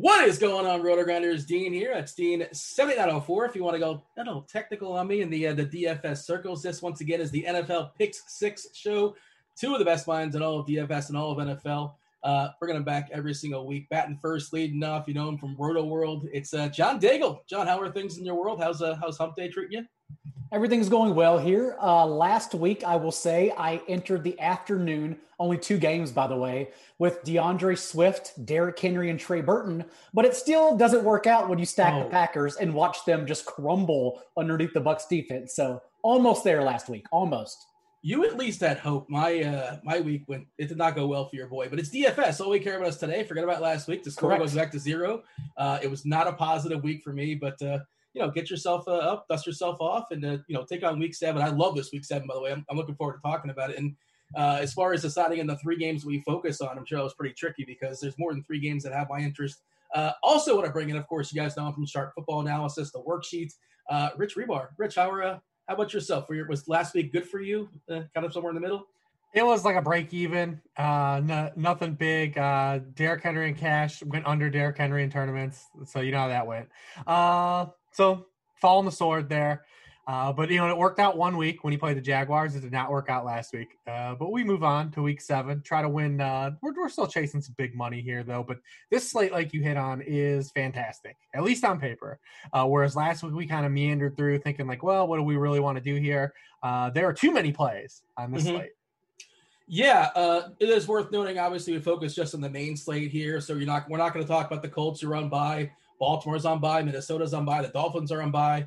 What is going on, RotoGrinders? Dean here. It's Dean 7904. If you want to go a little technical on me in the uh, the DFS circles, this once again is the NFL Picks Six show. Two of the best minds in all of DFS and all of NFL. Uh, gonna back every single week. Batting first, leading off. You know him from Rotoworld. It's uh, John Daigle. John, how are things in your world? How's uh, how's Hump Day treating you? Everything's going well here. Uh, last week, I will say I entered the afternoon, only two games, by the way, with D'Andre Swift, Derrick Henry, and Trey Burton. But it still doesn't work out when you stack oh. the Packers and watch them just crumble underneath the Bucs defense. So almost there last week, almost. You at least had hope. My uh, my week went it did not go well for your boy, but it's DFS. All we care about is today. Forget about last week. The score Correct. goes back to zero. Uh, it was not a positive week for me, but. Uh, you know, get yourself uh, up, dust yourself off, and uh, you know, take on week seven. I love this week seven, by the way. I'm, I'm looking forward to talking about it. And uh, as far as deciding in the three games we focus on, I'm sure it was pretty tricky because there's more than three games that have my interest. Uh, also, what I bring in, of course, you guys know I'm from Sharp Football Analysis, the worksheets. Uh, Rich Hribar, Rich, how are uh, how about yourself? was last week good for you? kind of somewhere in the middle. It was like a break even, uh, no, nothing big. Uh, Derrick Henry and Cash went under Derrick Henry in tournaments, so you know how that went. Uh, so fall on the sword there. Uh, but you know, it worked out one week when he played the Jaguars. It did not work out last week. Uh, but we move on to week seven. Try to win. Uh, we're, we're still chasing some big money here, though. But this slate, like you hit on, is fantastic, at least on paper. Uh, whereas last week we kind of meandered through, thinking like, well, what do we really want to do here? Uh, there are too many plays on this mm-hmm. slate. Yeah, uh, it is worth noting. Obviously, we focus just on the main slate here, so you're not. We're not going to talk about the Colts who run bye. Baltimore's on bye, Minnesota's on bye, the Dolphins are on bye.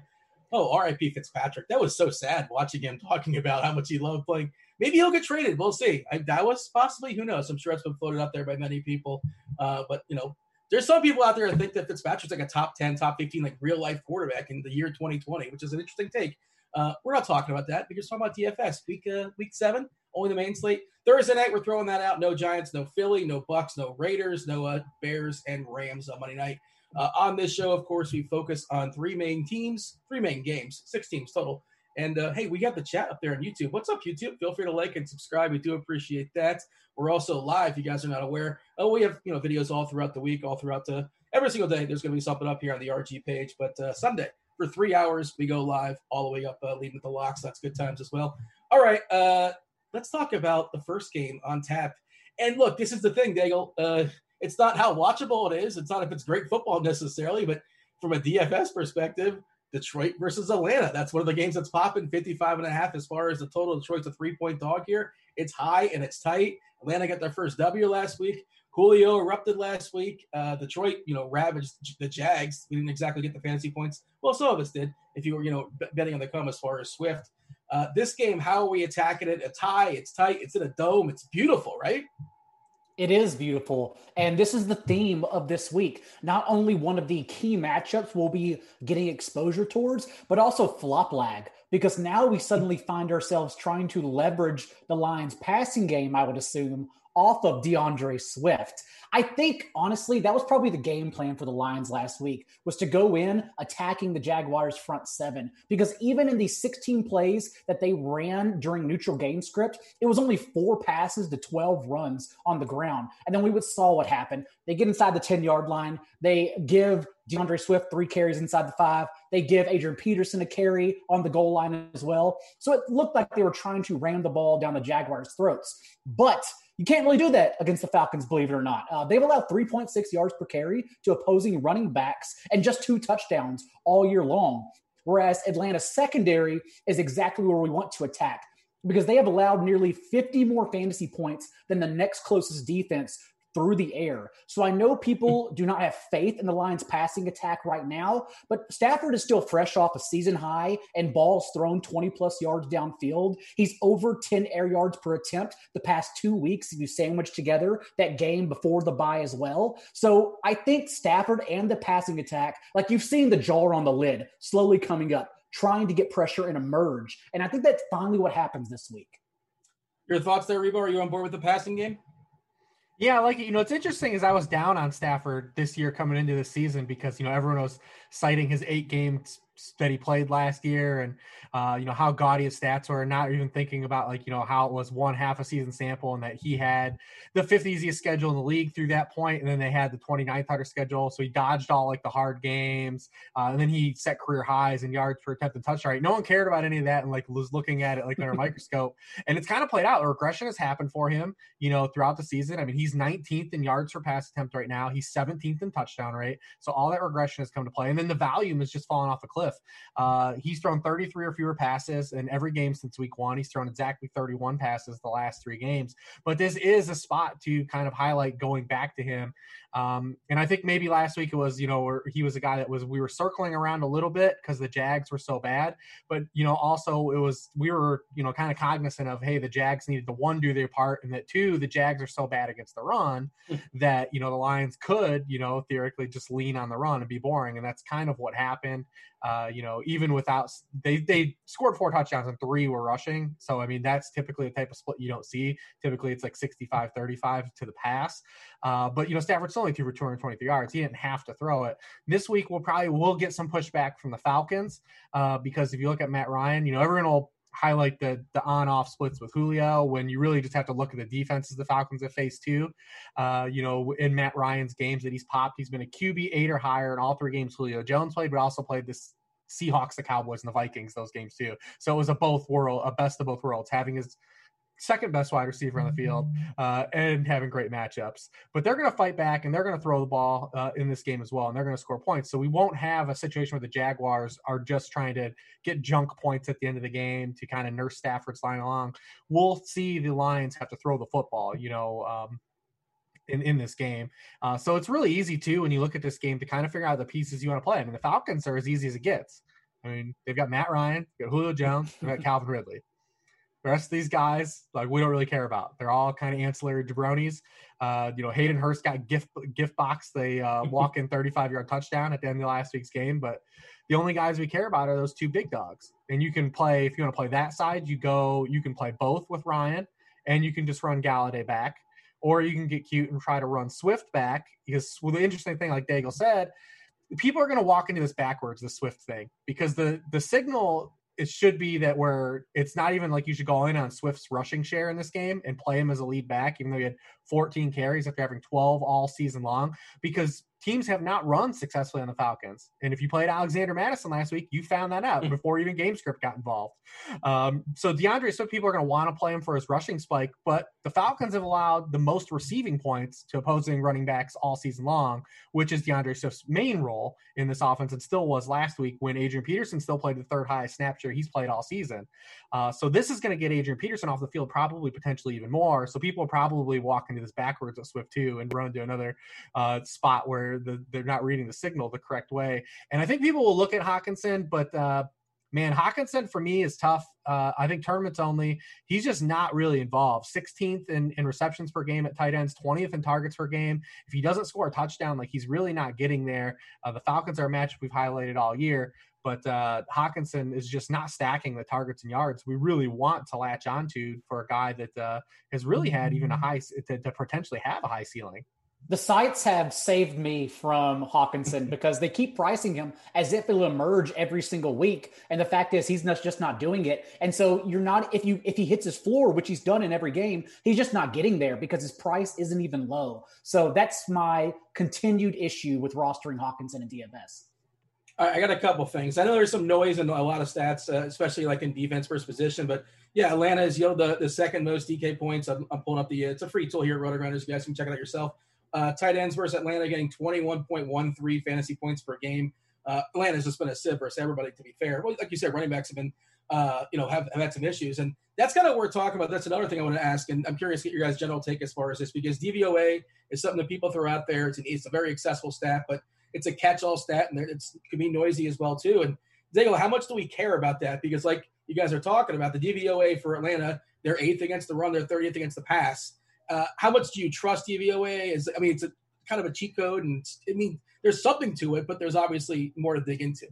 Oh, R.I.P. Fitzpatrick. That was so sad watching him talking about how much he loved playing. Maybe he'll get traded. We'll see. I, that was possibly. Who knows? I'm sure it's been floated out there by many people. Uh, but you know, there's some people out there that think that Fitzpatrick's like a top 10, top 15, like real life quarterback in the year 2020, which is an interesting take. Uh, we're not talking about that we're just talking about DFS week uh, week seven, only the main slate. Thursday night, we're throwing that out. No Giants, no Philly, no Bucs, no Raiders, no uh, Bears and Rams on Monday night. Uh, on this show, of course, we focus on three main teams, three main games, six teams total. And uh, hey, we got the chat up there on YouTube. What's up, YouTube? Feel free to like and subscribe. We do appreciate that. We're also live. If you guys are not aware. Oh, we have you know videos all throughout the week, all throughout the every single day there's going to be something up here on the RG page. But uh, Sunday for three hours we go live all the way up uh, leading with the locks. That's good times as well. All right, uh, let's talk about the first game on tap. And look, this is the thing, Daigle. Uh, it's not how watchable it is. It's not if it's great football necessarily, but from a DFS perspective, Detroit versus Atlanta. That's one of the games that's popping 55 and a half as far as the total. Detroit's a three point dog here. It's high and it's tight. Atlanta got their first W last week. Julio erupted last week. Uh, Detroit, you know, ravaged the Jags. We didn't exactly get the fantasy points. Well, some of us did. If you were, you know, betting on the come as far as Swift. Uh, this game, how are we attacking it? It's high, it's tight, it's in a dome, it's beautiful, right? It is beautiful. And this is the theme of this week. Not only one of the key matchups we'll be getting exposure towards, but also flop lag. Because now we suddenly find ourselves trying to leverage the Lions passing game, I would assume, off of D'Andre Swift. I think honestly that was probably the game plan for the Lions last week was to go in attacking the Jaguars front seven because even in these 16 plays that they ran during neutral game script, it was only four passes to 12 runs on the ground. And then we would saw what happened. They get inside the 10 yard line. They give D'Andre Swift three carries inside the five. They give Adrian Peterson a carry on the goal line as well. So it looked like they were trying to ram the ball down the Jaguars' throats. But you can't really do that against the Falcons, believe it or not. Uh, they've allowed 3.6 yards per carry to opposing running backs and just two touchdowns all year long. Whereas Atlanta's secondary is exactly where we want to attack because they have allowed nearly 50 more fantasy points than the next closest defense through the air. So I know people do not have faith in the Lions passing attack right now, but Stafford is still fresh off a season high and balls thrown 20 plus yards downfield. He's over 10 air yards per attempt the past two weeks if you sandwich together that game before the bye as well. So I think Stafford and the passing attack, like you've seen the jar on the lid slowly coming up, trying to get pressure and emerge. And I think that's finally what happens this week. Your thoughts there, Rebo? Are you on board with the passing game? Yeah, I like it. you know, it's interesting as I was down on Stafford this year coming into the season because you know everyone was citing his eight games that he played last year and uh, you know how gaudy his stats were not even thinking about like you know how it was one half a season sample and that he had the fifth easiest schedule in the league through that point and then they had the 29th harder schedule. So he dodged all like the hard games uh, and then he set career highs in yards per attempt and touch rate no one cared about any of that and like was looking at it like under a microscope. And it's kind of played out. The regression has happened for him you know throughout the season. I mean he's 19th in yards per pass attempt right now. He's 17th in touchdown rate. So all that regression has come to play. And then the volume has just fallen off a cliff uh, he's thrown 33 or fewer passes in every game since week one. He's thrown exactly 31 passes the last three games. But this is a spot to kind of highlight going back to him. Um, and I think maybe last week it was, you know, he was a guy that was, we were circling around a little bit because the Jags were so bad. But, you know, also it was, we were, you know, kind of cognizant of, hey, the Jags needed to one, do their part, and that two, the Jags are so bad against the run hmm. that, you know, the Lions could, you know, theoretically just lean on the run and be boring. And that's kind of what happened. Uh, you know, even without they they scored four touchdowns and three were rushing. So I mean, that's typically the type of split you don't see. Typically, it's like 65-35 to the pass. Uh, but you know, Stafford's only threw for 223 yards. He didn't have to throw it. This week, we'll probably will get some pushback from the Falcons uh, because if you look at Matt Ryan, you know, everyone will highlight the the on off splits with Julio when you really just have to look at the defenses the Falcons have faced too. Uh, you know, in Matt Ryan's games that he's popped, he's been a QB eight or higher in all three games Julio Jones played, but also played this Seahawks, the Cowboys, and the Vikings those games too. So it was a both world, a best of both worlds, having his second best wide receiver on the field uh, and having great matchups. But they're going to fight back and they're going to throw the ball uh, in this game as well, and they're going to score points. So we won't have a situation where the Jaguars are just trying to get junk points at the end of the game to kind of nurse Stafford's line along. We'll see the Lions have to throw the football, you know. Um, in, in this game. Uh, so it's really easy too when you look at this game to kind of figure out the pieces you want to play. I mean, the Falcons are as easy as it gets. I mean, they've got Matt Ryan, they've got Julio Jones, they've got Calvin Ridley. The rest of these guys, like we don't really care about. They're all kind of ancillary jabronis. Uh, you know, Hayden Hurst got gift gift box. They uh, walk in 35 yard touchdown at the end of last week's game. But the only guys we care about are those two big dogs. And you can play if you want to play that side. You go. You can play both with Ryan, and you can just run Golladay back, or you can get cute and try to run Swift back. Because well, the interesting thing, like Daigle said, people are going to walk into this backwards, the Swift thing, because the the signal it should be that where it's not even like you should go in on Swift's rushing share in this game and play him as a lead back, even though he had 14 carries after having 12 all season long, because teams have not run successfully on the Falcons. And if you played Alexander Mattison last week, you found that out mm. before even GameScript got involved. Um, so D'Andre Swift, people are going to want to play him for his rushing spike, but the Falcons have allowed the most receiving points to opposing running backs all season long, which is D'Andre Swift's main role in this offense and still was last week when Adrian Peterson still played the third highest snap share he's played all season. Uh, so this is going to get Adrian Peterson off the field probably potentially even more. So people will probably walk into this backwards at Swift too and run to another uh, spot where the, they're not reading the signal the correct way. And I think people will look at Hockenson, but uh, man, Hockenson for me is tough. Uh, I think tournaments only. He's just not really involved. 16th in, in receptions per game at tight ends, 20th in targets per game. If he doesn't score a touchdown, like he's really not getting there. Uh, the Falcons are a match we've highlighted all year, but uh, Hockenson is just not stacking the targets and yards we really want to latch onto for a guy that uh, has really had even a high to, to potentially have a high ceiling the sites have saved me from Hockenson because they keep pricing him as if he'll emerge every single week. And the fact is he's not, just not doing it. And so you're not if you if he hits his floor, which he's done in every game, he's just not getting there because his price isn't even low. So that's my continued issue with rostering Hockenson and DFS. I got a couple things. I know there's some noise and a lot of stats, uh, especially like in defense first position. But yeah, Atlanta is you know the, the second most DK points. I'm, I'm pulling up the it's a free tool here at RotoGrinders. You guys can check it out yourself. Uh, tight ends versus Atlanta getting 21.13 fantasy points per game. Uh, Atlanta's just been a sieve versus everybody, to be fair. Well, like you said, running backs have been, uh, you know, have, have had some issues. And that's kind of we're talking about. That's another thing I want to ask. And I'm curious to get your guys' general take as far as this because DVOA is something that people throw out there. It's, an, it's a very accessible stat, but it's a catch all stat and it's, it can be noisy as well, too. And Zago, how much do we care about that? Because, like you guys are talking about, the DVOA for Atlanta, they're eighth against the run, they're 30th against the pass. Uh, how much do you trust DVOA? Is I mean, it's a, kind of a cheat code, and I mean, there's something to it, but there's obviously more to dig into.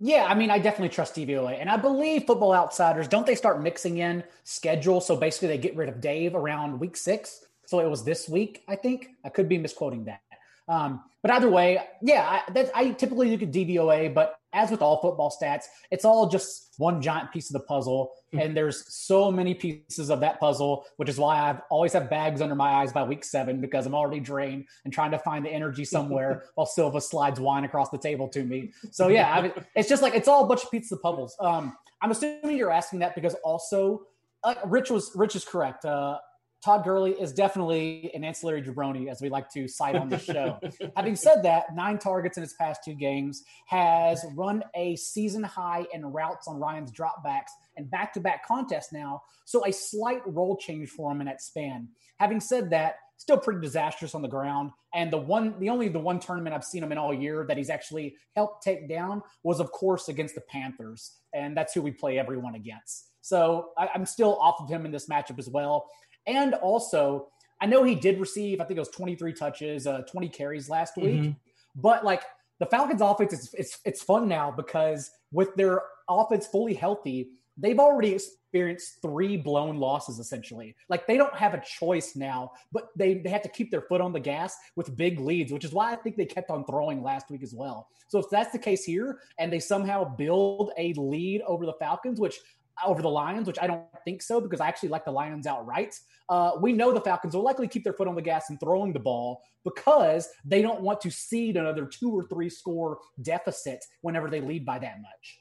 Yeah, I mean, I definitely trust DVOA, and I believe Football Outsiders don't they start mixing in schedule? So basically, they get rid of Dave around week six. So it was this week, I think. I could be misquoting that. Um, but either way, yeah, I, I typically look at DVOA, but as with all football stats, it's all just one giant piece of the puzzle. Hmm. And there's so many pieces of that puzzle, which is why I've always have bags under my eyes by week seven because I'm already drained and trying to find the energy somewhere while Silva slides wine across the table to me. So yeah, I mean, it's just like it's all a bunch of pieces of puzzles. Um, I'm assuming you're asking that because also, uh, Rich was Rich is correct. Uh, Todd Gurley is definitely an ancillary jabroni, as we like to cite on the show. Having said that, nine targets in his past two games, has run a season high in routes on Ryan's dropbacks and back to back contests now. So a slight role change for him in that span. Having said that, still pretty disastrous on the ground. And the one, the only the one tournament I've seen him in all year that he's actually helped take down was, of course, against the Panthers, and that's who we play everyone against. So I, am still off of him in this matchup as well. And also, I know he did receive, I think it was 23 touches, uh, 20 carries last week. Mm-hmm. But like the Falcons' offense is it's it's fun now because with their offense fully healthy, they've already experienced three blown losses essentially. Like they don't have a choice now, but they, they have to keep their foot on the gas with big leads, which is why I think they kept on throwing last week as well. So if that's the case here and they somehow build a lead over the Falcons, which over the Lions, which I don't think so because I actually like the Lions outright. Uh, we know the Falcons will likely keep their foot on the gas and throwing the ball because they don't want to cede another two or three score deficit whenever they lead by that much.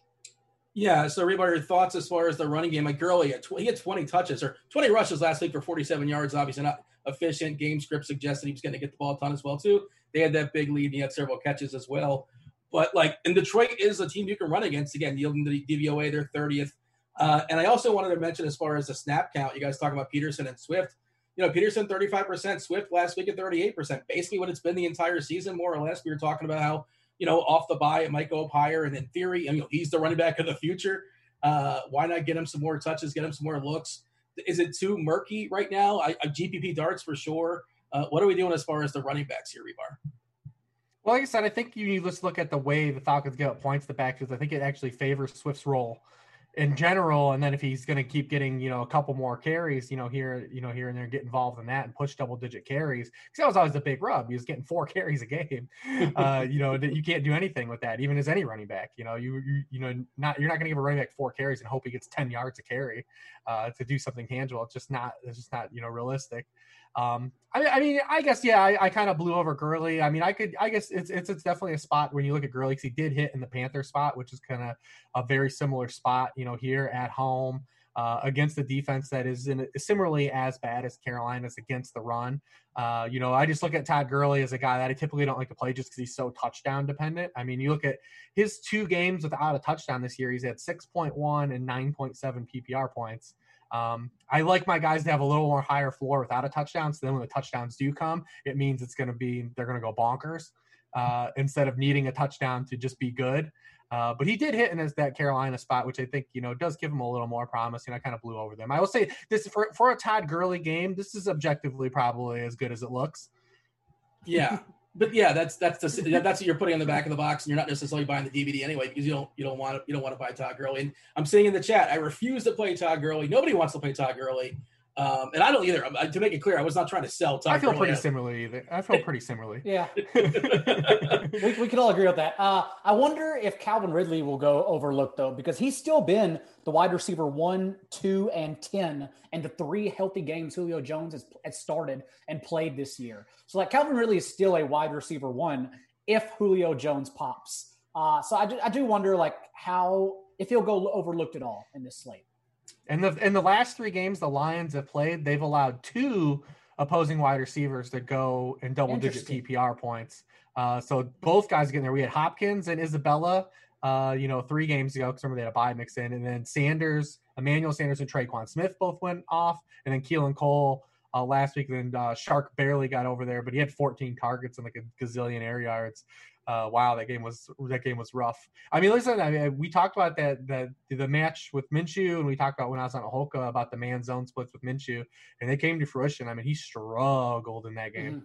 Yeah. So, Reba, your thoughts as far as the running game? Like Gurley, he had 20 touches or 20 rushes last week for 47 yards. Obviously, not efficient. Game script suggested he was going to get the ball a ton as well, too. They had that big lead. And he had several catches as well. But, like, and Detroit is a team you can run against. Again, yielding the DVOA, they're 30th. Uh, and I also wanted to mention, as far as the snap count, you guys talk about Peterson and Swift. You know, Peterson 35%, Swift last week at 38%. Basically, what it's been the entire season, more or less. We were talking about how, you know, off the bye, it might go up higher. And in theory, you know, he's the running back of the future. Uh, why not get him some more touches, get him some more looks? Is it too murky right now? I, I GPP darts for sure. Uh, what are we doing as far as the running backs here, Hribar? Well, like I said, I think you need to look at the way the Falcons get points the back I think it actually favors Swift's role in general and then if he's going to keep getting you know a couple more carries you know here you know here and there get involved in that and push double digit carries because that was always the big rub he was getting four carries a game. Uh, you know you can't do anything with that even as any running back you know you you, you know not you're not going to give a running back four carries and hope he gets 10 yards a carry uh, to do something tangible. It's just not it's just not you know realistic Um, I, I mean, I guess yeah, I, I kind of blew over Gurley. I mean, I could, I guess it's it's it's definitely a spot when you look at Gurley because he did hit in the Panther spot, which is kind of a very similar spot, you know, here at home. Uh, against the defense that is in, similarly as bad as Carolina's against the run. Uh, you know, I just look at Todd Gurley as a guy that I typically don't like to play just because he's so touchdown dependent. I mean, you look at his two games without a touchdown this year, he's at 6.1 and 9.7 PPR points. Um, I like my guys to have a little more higher floor without a touchdown. So then when the touchdowns do come, it means it's going to be, they're going to go bonkers uh, instead of needing a touchdown to just be good. Uh, but he did hit in his, that Carolina spot, which I think you know does give him a little more promise. And I kind of blew over them. I will say this for for a Todd Gurley game, this is objectively probably as good as it looks. Yeah, but yeah, that's that's the that's what you're putting on the back of the box, and you're not necessarily buying the DVD anyway because you don't you don't want to you don't want to buy Todd Gurley. And I'm saying in the chat, I refuse to play Todd Gurley. Nobody wants to play Todd Gurley. Um, and I don't either. To make it clear, I was not trying to sell. Todd I feel Gurley pretty out. similarly. Either. I feel pretty similarly. Yeah, we, we can all agree with that. Uh, I wonder if Calvin Ridley will go overlooked though, because he's still been the wide receiver one, two, and ten, and the three healthy games Julio Jones has, has started and played this year. So like Calvin Ridley is still a wide receiver one if Julio Jones pops. Uh, so I do, I do wonder like how if he'll go overlooked at all in this slate. And the in the last three games the Lions have played, they've allowed two opposing wide receivers to go in double digit. PPR points. Uh, so both guys getting there. We had Hopkins and Isabella, uh, you know, three games ago because remember they had a bye mix in, and then Sanders, Emmanuel Sanders, and Tre'Quan Smith both went off, and then Keelan Cole uh, last week. Then uh, Chark barely got over there, but he had 14 targets and like a gazillion air yards. Uh, wow, that game was that game was rough. I mean, listen, I mean, we talked about that that the match with Minshew, and we talked about when I was on Holka about the man zone splits with Minshew, and they came to fruition. I mean, he struggled in that game. Mhm.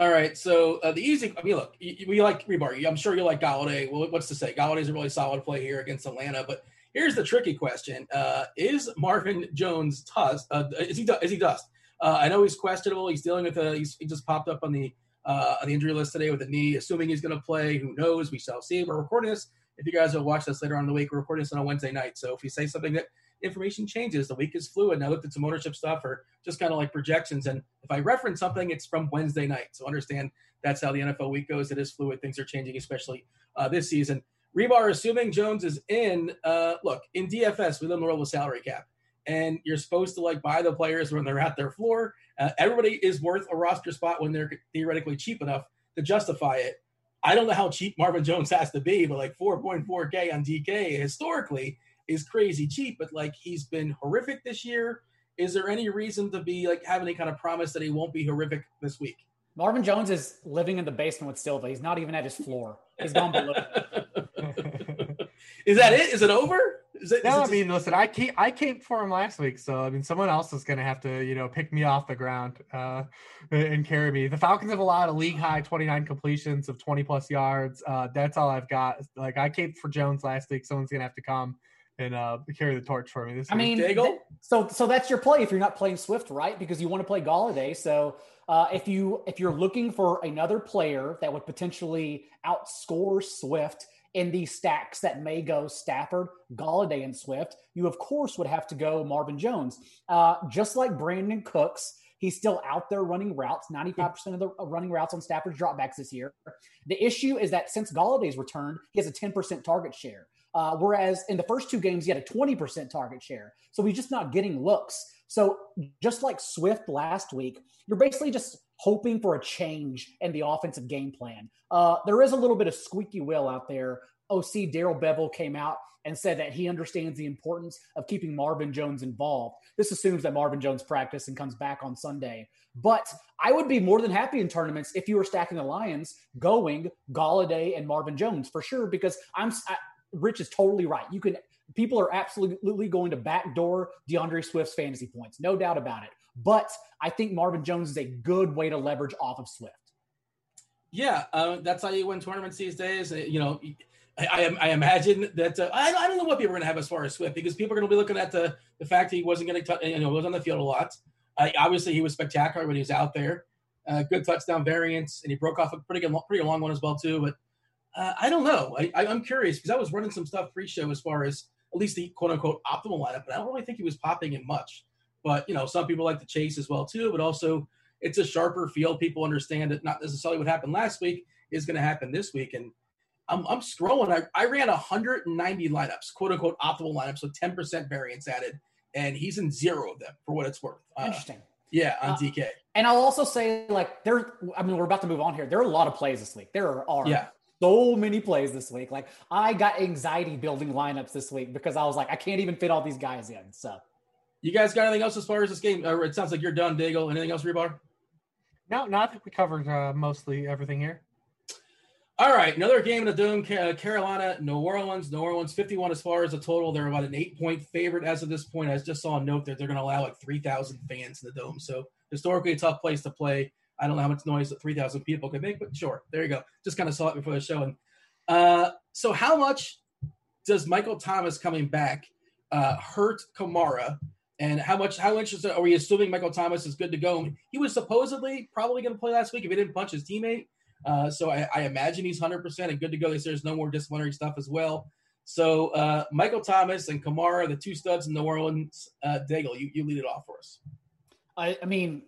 All right, so uh, the easy. I mean, look, we like Hribar. I'm sure you like Golladay. Well, what's to say? Golladay's a really solid play here against Atlanta. But here's the tricky question: uh, Is Marvin Jones dust? Uh, is he is he dust? Uh, I know he's questionable. He's dealing with a. He just popped up on the uh, on the injury list today with a knee. Assuming he's going to play, who knows? We shall see. We're recording this. If you guys will watch this later on in the week, we're recording this on a Wednesday night. So if we say something that information changes, the week is fluid. And I looked at some ownership stuff or just kind of like projections. And if I reference something, it's from Wednesday night. So understand that's how the NFL week goes. It is fluid. Things are changing, especially uh, this season. Hribar, assuming Jones is in, uh, look, in DFS, we live in the world with salary cap. And you're supposed to like buy the players when they're at their floor. Uh, everybody is worth a roster spot when they're theoretically cheap enough to justify it. I don't know how cheap Marvin Jones has to be, but like 4.4K on DK historically is crazy cheap. But like he's been horrific this year. Is there any reason to be like have any kind of promise that he won't be horrific this week? Marvin Jones is living in the basement with Silva. He's not even at his floor. He's gone below. is that it? Is it over? Is it, is No, it I just- mean, listen, I came, I came for him last week, so I mean, someone else is going to have to, you know, pick me off the ground uh, and carry me. The Falcons have allowed a league high 29 completions of 20 plus yards. Uh, that's all I've got. Like, I came for Jones last week. Someone's going to have to come and uh, carry the torch for me this I week. mean, Daigle? th- so so that's your play if you're not playing Swift, right? Because you want to play Golladay. So uh, if you if you're looking for another player that would potentially outscore Swift in these stacks that may go Stafford, Golladay, and Swift, you of course would have to go Marvin Jones. Uh, just like Brandin Cooks, he's still out there running routes. 95% of the uh, running routes on Stafford's dropbacks this year. The issue is that since Golladay's returned, he has a 10% target share. Uh, whereas in the first two games, he had a 20% target share. So he's just not getting looks. So just like Swift last week, you're basically just hoping for a change in the offensive game plan. Uh, there is a little bit of squeaky wheel out there. OC Darrell Bevell came out and said that he understands the importance of keeping Marvin Jones involved. This assumes that Marvin Jones practice and comes back on Sunday. But I would be more than happy in tournaments if you were stacking the Lions going Golladay and Marvin Jones for sure, because I'm I, Rich is totally right. You can people are absolutely going to backdoor D'Andre Swift's fantasy points, no doubt about it. But I think Marvin Jones is a good way to leverage off of Swift. Yeah, uh, that's how you win tournaments these days. Uh, You know, I, I, I imagine that uh, I, I don't know what people are going to have as far as Swift because people are going to be looking at the the fact that he wasn't going to, you know, was on the field a lot. Uh, obviously, he was spectacular when he was out there. Uh, good touchdown variance, and he broke off a pretty good, pretty long one as well too. But uh, I don't know. I, I'm curious because I was running some stuff pre-show as far as at least the quote unquote optimal lineup, but I don't really think he was popping in much. But you know, some people like to chase as well too. But also, it's a sharper field. People understand that not necessarily what happened last week is going to happen this week. And I'm, I'm scrolling. I, I ran 190 lineups, quote unquote optimal lineups, with 10% variance added, and he's in zero of them for what it's worth. Uh, Interesting. Yeah, on uh, DK. And I'll also say, like, there. I mean, we're about to move on here. There are a lot of plays this week. There are yeah. so many plays this week. Like, I got anxiety building lineups this week because I was like, I can't even fit all these guys in. So, you guys got anything else as far as this game? Or it sounds like you're done, Daigle. Anything else, Hribar? No, no, I think we covered uh, mostly everything here. All right, another game in the Dome. Carolina, New Orleans. New Orleans, 51 as far as the total. They're about an eight point favorite as of this point. I just saw a note that they're going to allow like 3,000 fans in the Dome. So historically a tough place to play. I don't know how much noise that 3,000 people could make, but sure, there you go. Just kind of saw it before the show. And uh, so, how much does Michael Thomas coming back uh, hurt Kamara? And how much? How interested are we assuming Michael Thomas is good to go? He was supposedly probably going to play last week if he didn't punch his teammate. Uh, so I, I, imagine he's 100% and good to go. There's no more disciplinary stuff as well. So uh, Michael Thomas and Kamara, the two studs in New Orleans, uh, Daigle, you, you lead it off for us. I, I mean,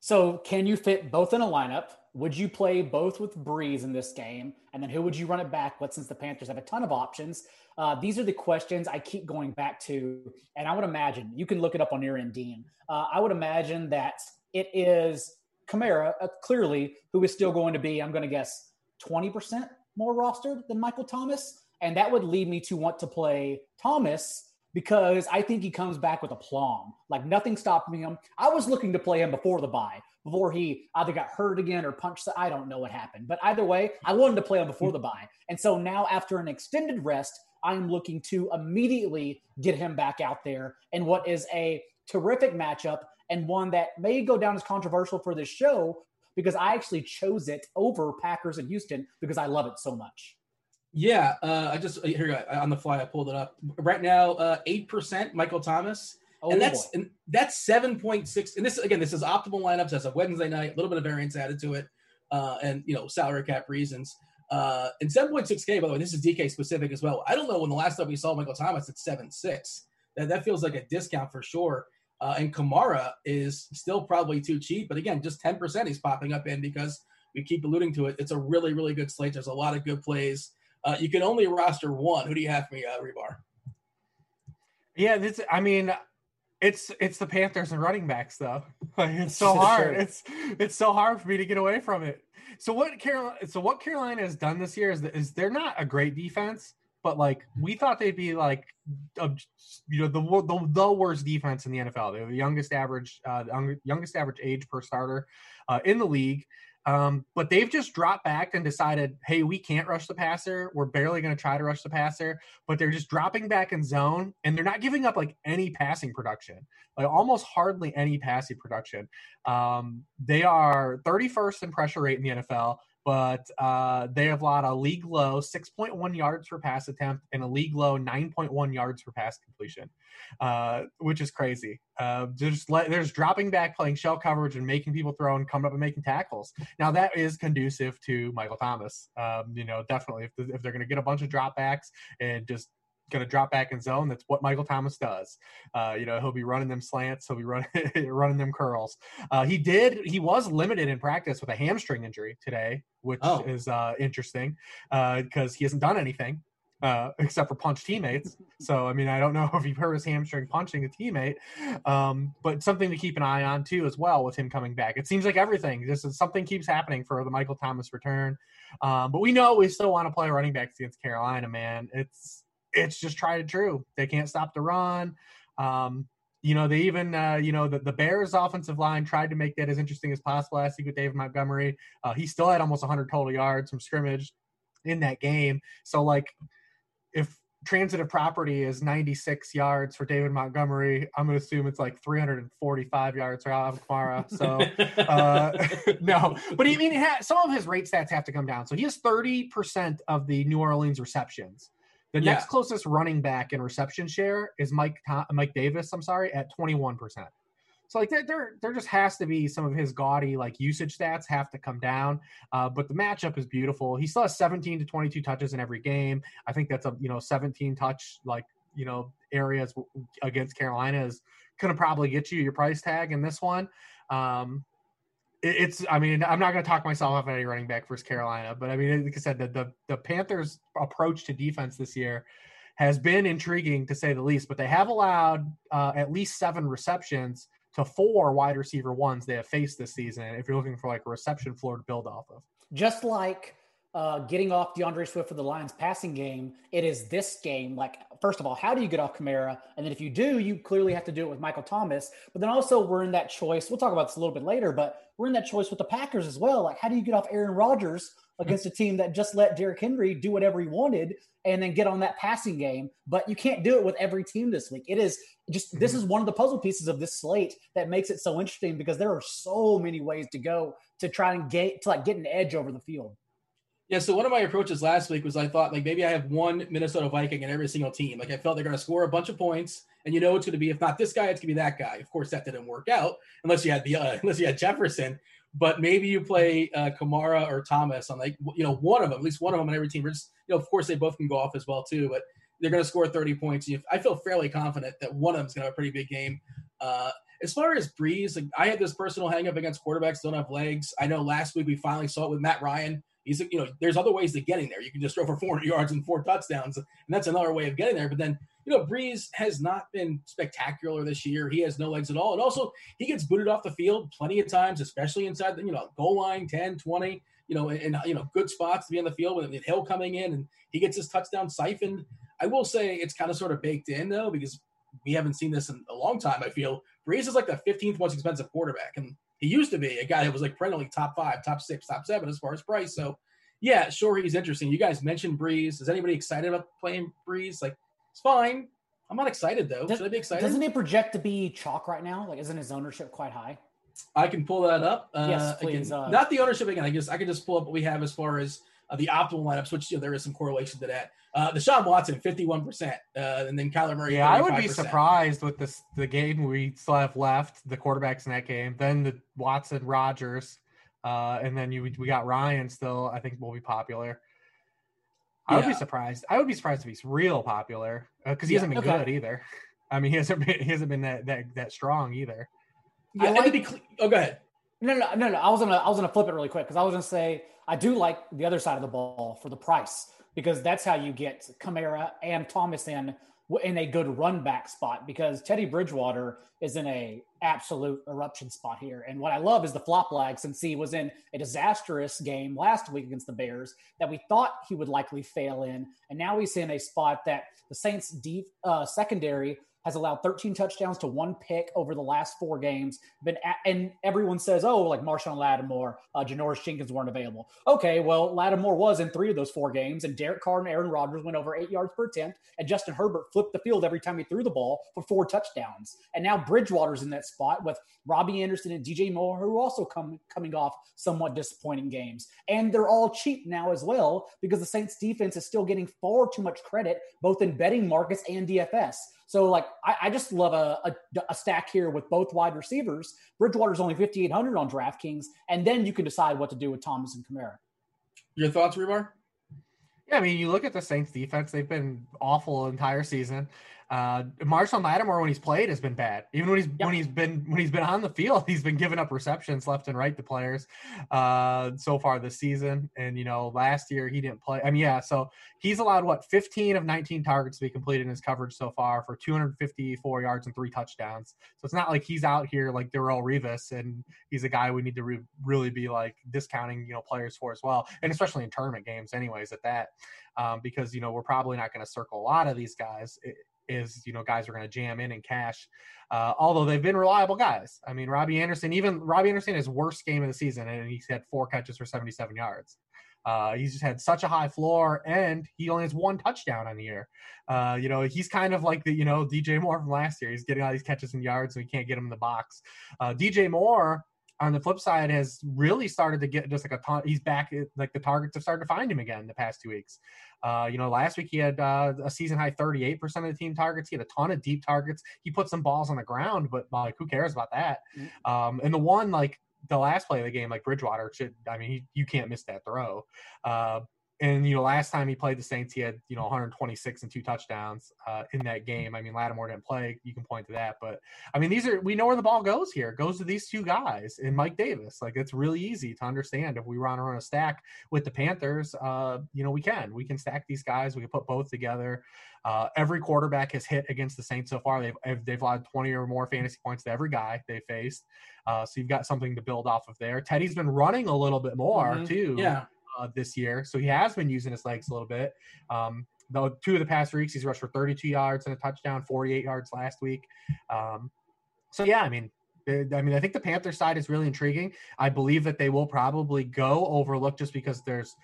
so can you fit both in a lineup? Would you play both with Brees in this game? And then who would you run it back with since the Panthers have a ton of options? Uh, these are the questions I keep going back to. And I would imagine, you can look it up on your end, Dean. Uh, I would imagine that it is Kamara, uh, clearly, who is still going to be, I'm going to guess, 20% more rostered than Michael Thomas. And that would lead me to want to play Thomas because I think he comes back with a plum. Like nothing stopping him. I was looking to play him before the bye, before he either got hurt again or punched. The, I don't know what happened, but either way, I wanted to play him before the bye. And so now, after an extended rest, I am looking to immediately get him back out there in what is a terrific matchup and one that may go down as controversial for this show because I actually chose it over Packers and Houston because I love it so much. Yeah, uh, I just here go on the fly I pulled it up. Right now, uh, eight uh, percent Michael Thomas, oh, and that's and that's seven point six. And this again, this is optimal lineups as a Wednesday night. A little bit of variance added to it, uh, and you know salary cap reasons. Uh, and seven point six k. By the way, this is DK specific as well. I don't know when the last time we saw Michael Thomas at seven six. That that feels like a discount for sure. Uh, and Kamara is still probably too cheap, but again, just ten percent he's popping up in because we keep alluding to it. It's a really really good slate. There's a lot of good plays. Uh, you can only roster one. Who do you have for me, uh, Hribar? Yeah, this. I mean, it's it's the Panthers and running backs though. it's so hard. It's it's so hard for me to get away from it. So what Carolina? So what Carolina has done this year is is they're not a great defense, but like we thought they'd be like, you know, the, the the worst defense in the NFL. They're the youngest average, uh, youngest average age per starter uh, in the league. Um, but they've just dropped back and decided, hey, we can't rush the passer. We're barely going to try to rush the passer, but they're just dropping back in zone and they're not giving up like any passing production, like almost hardly any passing production. Um, they are 31st in pressure rate in the NFL but uh, they have allowed a league low 6.1 yards per pass attempt and a league low 9.1 yards per pass completion, uh, which is crazy. Uh, there's dropping back, playing shell coverage, and making people throw and coming up and making tackles. Now that is conducive to Michael Thomas. Um, you know, definitely if, if they're going to get a bunch of dropbacks and just going to drop back in zone. That's what Michael Thomas does. Uh, you know, he'll be running them slants. He'll be running running them curls. Uh, he did. He was limited in practice with a hamstring injury today, which oh. is uh, interesting because uh, he hasn't done anything. Uh, except for punch teammates. So, I mean, I don't know if he hurt his hamstring punching a teammate, um, but something to keep an eye on too, as well, with him coming back. It seems like everything, just something keeps happening for the Michael Thomas return. Um, but we know we still want to play running backs against Carolina, man. It's it's just tried and true. They can't stop the run. Um, you know, they even, uh, you know, the, the Bears offensive line tried to make that as interesting as possible last week with David Montgomery. Uh, he still had almost 100 total yards from scrimmage in that game. So, like, if transitive property is 96 yards for David Montgomery, I'm going to assume it's like 345 yards for Alvin Kamara. So, uh, no, but I mean, some of his rate stats have to come down. So he has 30% of the New Orleans receptions. The yeah. next closest running back in reception share is Mike Mike Davis. I'm sorry, at 21 percent. So like there, there, there just has to be some of his gaudy like usage stats have to come down. Uh, but the matchup is beautiful. He still has 17 to 22 touches in every game. I think that's a you know 17 touch like you know areas against Carolina is going to probably get you your price tag in this one. Um, it's I mean I'm not going to talk myself off any running back versus Carolina, but I mean like I said the the, the Panthers' approach to defense this year has been intriguing to say the least. But they have allowed uh, at least seven receptions to four wide receiver ones they have faced this season. If you're looking for like a reception floor to build off of, just like uh, getting off D'Andre Swift for the Lions passing game, it is this game. Like, first of all, how do you get off Kamara? And then if you do, you clearly have to do it with Michael Thomas. But then also, we're in that choice. We'll talk about this a little bit later, but we're in that choice with the Packers as well. Like, how do you get off Aaron Rodgers against a team that just let Derrick Henry do whatever he wanted and then get on that passing game? But you can't do it with every team this week. It is just this mm-hmm. is one of the puzzle pieces of this slate that makes it so interesting because there are so many ways to go to try and get to like get an edge over the field. Yeah, so one of my approaches last week was I thought like maybe I have one Minnesota Viking in every single team. Like I felt they're going to score a bunch of points, and you know it's going to be if not this guy, it's going to be that guy. Of course, that didn't work out unless you had the uh, unless you had Jefferson. But maybe you play uh, Kamara or Thomas on like you know one of them, at least one of them on every team. Just you know, of course, they both can go off as well too. But they're going to score 30 points. I feel fairly confident that one of them is going to have a pretty big game. Uh, as far as Brees, like, I had this personal hangup against quarterbacks don't have legs. I know last week we finally saw it with Matt Ryan He's, you know, there's other ways to getting there. You can just throw for 400 yards and four touchdowns, and that's another way of getting there. But then, you know, Brees has not been spectacular this year. He has no legs at all. And also, he gets booted off the field plenty of times, especially inside the, you know, goal line 10, 20, you know, and, you know, good spots to be on the field with Hill coming in and he gets his touchdown siphoned. I will say it's kind of sort of baked in, though, because we haven't seen this in a long time, I feel. Brees is like the 15th most expensive quarterback. And he used to be a guy that was like perennially top five, top six, top seven as far as price. So yeah, sure, he's interesting. You guys mentioned Brees. Is anybody excited about playing Brees? Like, it's fine. I'm not excited though. Does, Should I be excited? Doesn't he project to be chalk right now? Like, isn't his ownership quite high? I can pull that up. Uh, yes, please. Again, uh, not the ownership again. I guess I can just pull up what we have as far as uh, the optimal lineups, which you know, there is some correlation to that. Uh, the Sean Watson, 51%, uh, and then Kyler Murray. Yeah, 35%. I would be surprised with this the game we still have left, the quarterbacks in that game. Then the Watson Rodgers. uh, and then you we got Ryan still. I think will be popular. I would be surprised. I would be surprised if he's real popular because uh, he yeah, hasn't been okay. good either. I mean, he hasn't been he hasn't been that that, that strong either. Yeah, I like, be cl- oh, go ahead. No, no, no, no. I was gonna I was gonna flip it really quick because I was gonna say I do like the other side of the ball for the price because that's how you get Kamara and Thomas in in a good run back spot because Teddy Bridgewater is in a absolute eruption spot here. And what I love is the flop lag since he was in a disastrous game last week against the Bears that we thought he would likely fail in. And now he's in a spot that the Saints deep uh, secondary has allowed 13 touchdowns to one pick over the last four games. Been at, and everyone says, oh, like Marshon Lattimore, uh, Janoris Jenkins weren't available. Okay, well, Lattimore was in three of those four games, and Derek Carr and Aaron Rodgers went over eight yards per attempt, and Justin Herbert flipped the field every time he threw the ball for four touchdowns. And now Bridgewater's in that spot with Robbie Anderson and DJ Moore, who also come coming off somewhat disappointing games. And they're all cheap now as well because the Saints defense is still getting far too much credit, both in betting markets and DFS. So, like, I, I just love a, a, a, stack here with both wide receivers. Bridgewater's only 5,800 on DraftKings, and then you can decide what to do with Thomas and Kamara. Your thoughts, Hribar? Yeah, I mean, you look at the Saints defense, they've been awful entire season. Uh, Marshon Lattimore, when he's played, has been bad. Even when he's yep. when he's been when he's been on the field, he's been giving up receptions left and right to players. Uh, so far this season, and you know, last year he didn't play. I mean, yeah, so he's allowed what 15 of 19 targets to be completed in his coverage so far for 254 yards and three touchdowns. So it's not like he's out here like Darrelle Revis, and he's a guy we need to re- really be like discounting, you know, players for as well, and especially in tournament games, anyways. At that, um, because you know we're probably not going to circle a lot of these guys. It, is you know guys are going to jam in and cash. Uh, although they've been reliable guys. I mean, Robbie Anderson, even Robbie Anderson, his worst game of the season, and he's had four catches for 77 yards. Uh, he's just had such a high floor, and he only has one touchdown on the year. Uh, you know, he's kind of like the you know DJ Moore from last year. He's getting all these catches and yards, and we can't get him in the box. Uh, DJ Moore on the flip side has really started to get just like a ton. He's back, like the targets have started to find him again the past two weeks. Uh, you know, last week he had uh, a season high 38% of the team targets. He had a ton of deep targets. He put some balls on the ground, but like, who cares about that? Mm-hmm. Um, and the one, like, the last play of the game, like Bridgewater should, I mean, he, you can't miss that throw. Uh, and you know, last time he played the Saints, he had you know 126 and two touchdowns uh, in that game. I mean, Lattimore didn't play. You can point to that, but I mean, these are we know where the ball goes here. It goes to these two guys and Mike Davis. Like it's really easy to understand if we run a stack with the Panthers. Uh, you know, we can we can stack these guys. We can put both together. Uh, every quarterback has hit against the Saints so far. They've they've allowed 20 or more fantasy points to every guy they faced. Uh, so you've got something to build off of there. Teddy's been running a little bit more mm-hmm. too. Yeah uh, this year, so he has been using his legs a little bit. Um, though two of the past weeks, he's rushed for 32 yards and a touchdown, 48 yards last week. Um, so yeah, I mean, I mean, I think the Panther side is really intriguing. I believe that they will probably go overlooked just because there's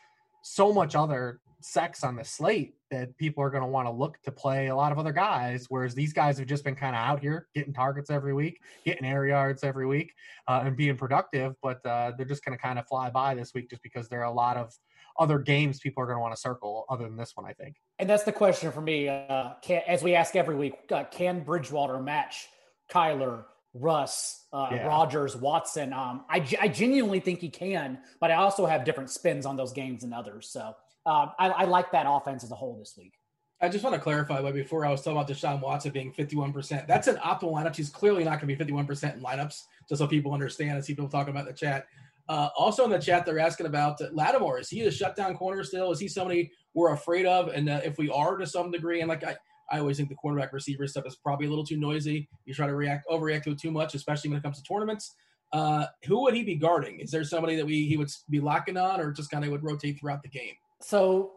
so much other sex on the slate that people are going to want to look to play a lot of other guys. Whereas these guys have just been kind of out here getting targets every week, getting air yards every week, uh, and being productive. But uh, they're just going to kind of fly by this week just because there are a lot of other games people are going to want to circle other than this one, I think. And that's the question for me. Uh, can, as we ask every week, uh, can Bridgewater match Kyler, Russ, uh, yeah. Rodgers, Watson. Um, I, I genuinely think he can, but I also have different spins on those games than others. So uh, I, I, like that offense as a whole this week. I just want to clarify, but before I was talking about Deshaun Watson being 51%, that's an optimal lineup. He's clearly not going to be 51% in lineups, just so people understand and see people talking about the chat. Uh, also in the chat, they're asking about Lattimore. Is he a shutdown corner still? Is he somebody we're afraid of? And uh, if we are to some degree, and like I, I always think the quarterback receiver stuff is probably a little too noisy. You try to react, overreact to it too much, especially when it comes to tournaments. Uh, who would he be guarding? Is there somebody that we he would be locking on, or just kind of would rotate throughout the game? So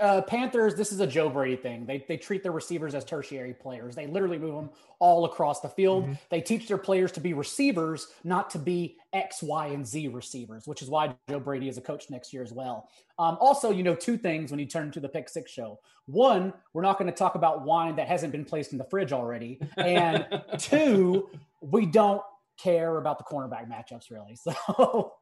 uh, Panthers, this is a Joe Brady thing. They, they treat their receivers as tertiary players. They literally move them all across the field. Mm-hmm. They teach their players to be receivers, not to be X, Y, and Z receivers, which is why Joe Brady is a coach next year as well. Um, also, you know, two things when you turn to the Pick Six show. One, we're not going to talk about wine that hasn't been placed in the fridge already. And two, we don't care about the cornerback matchups really. So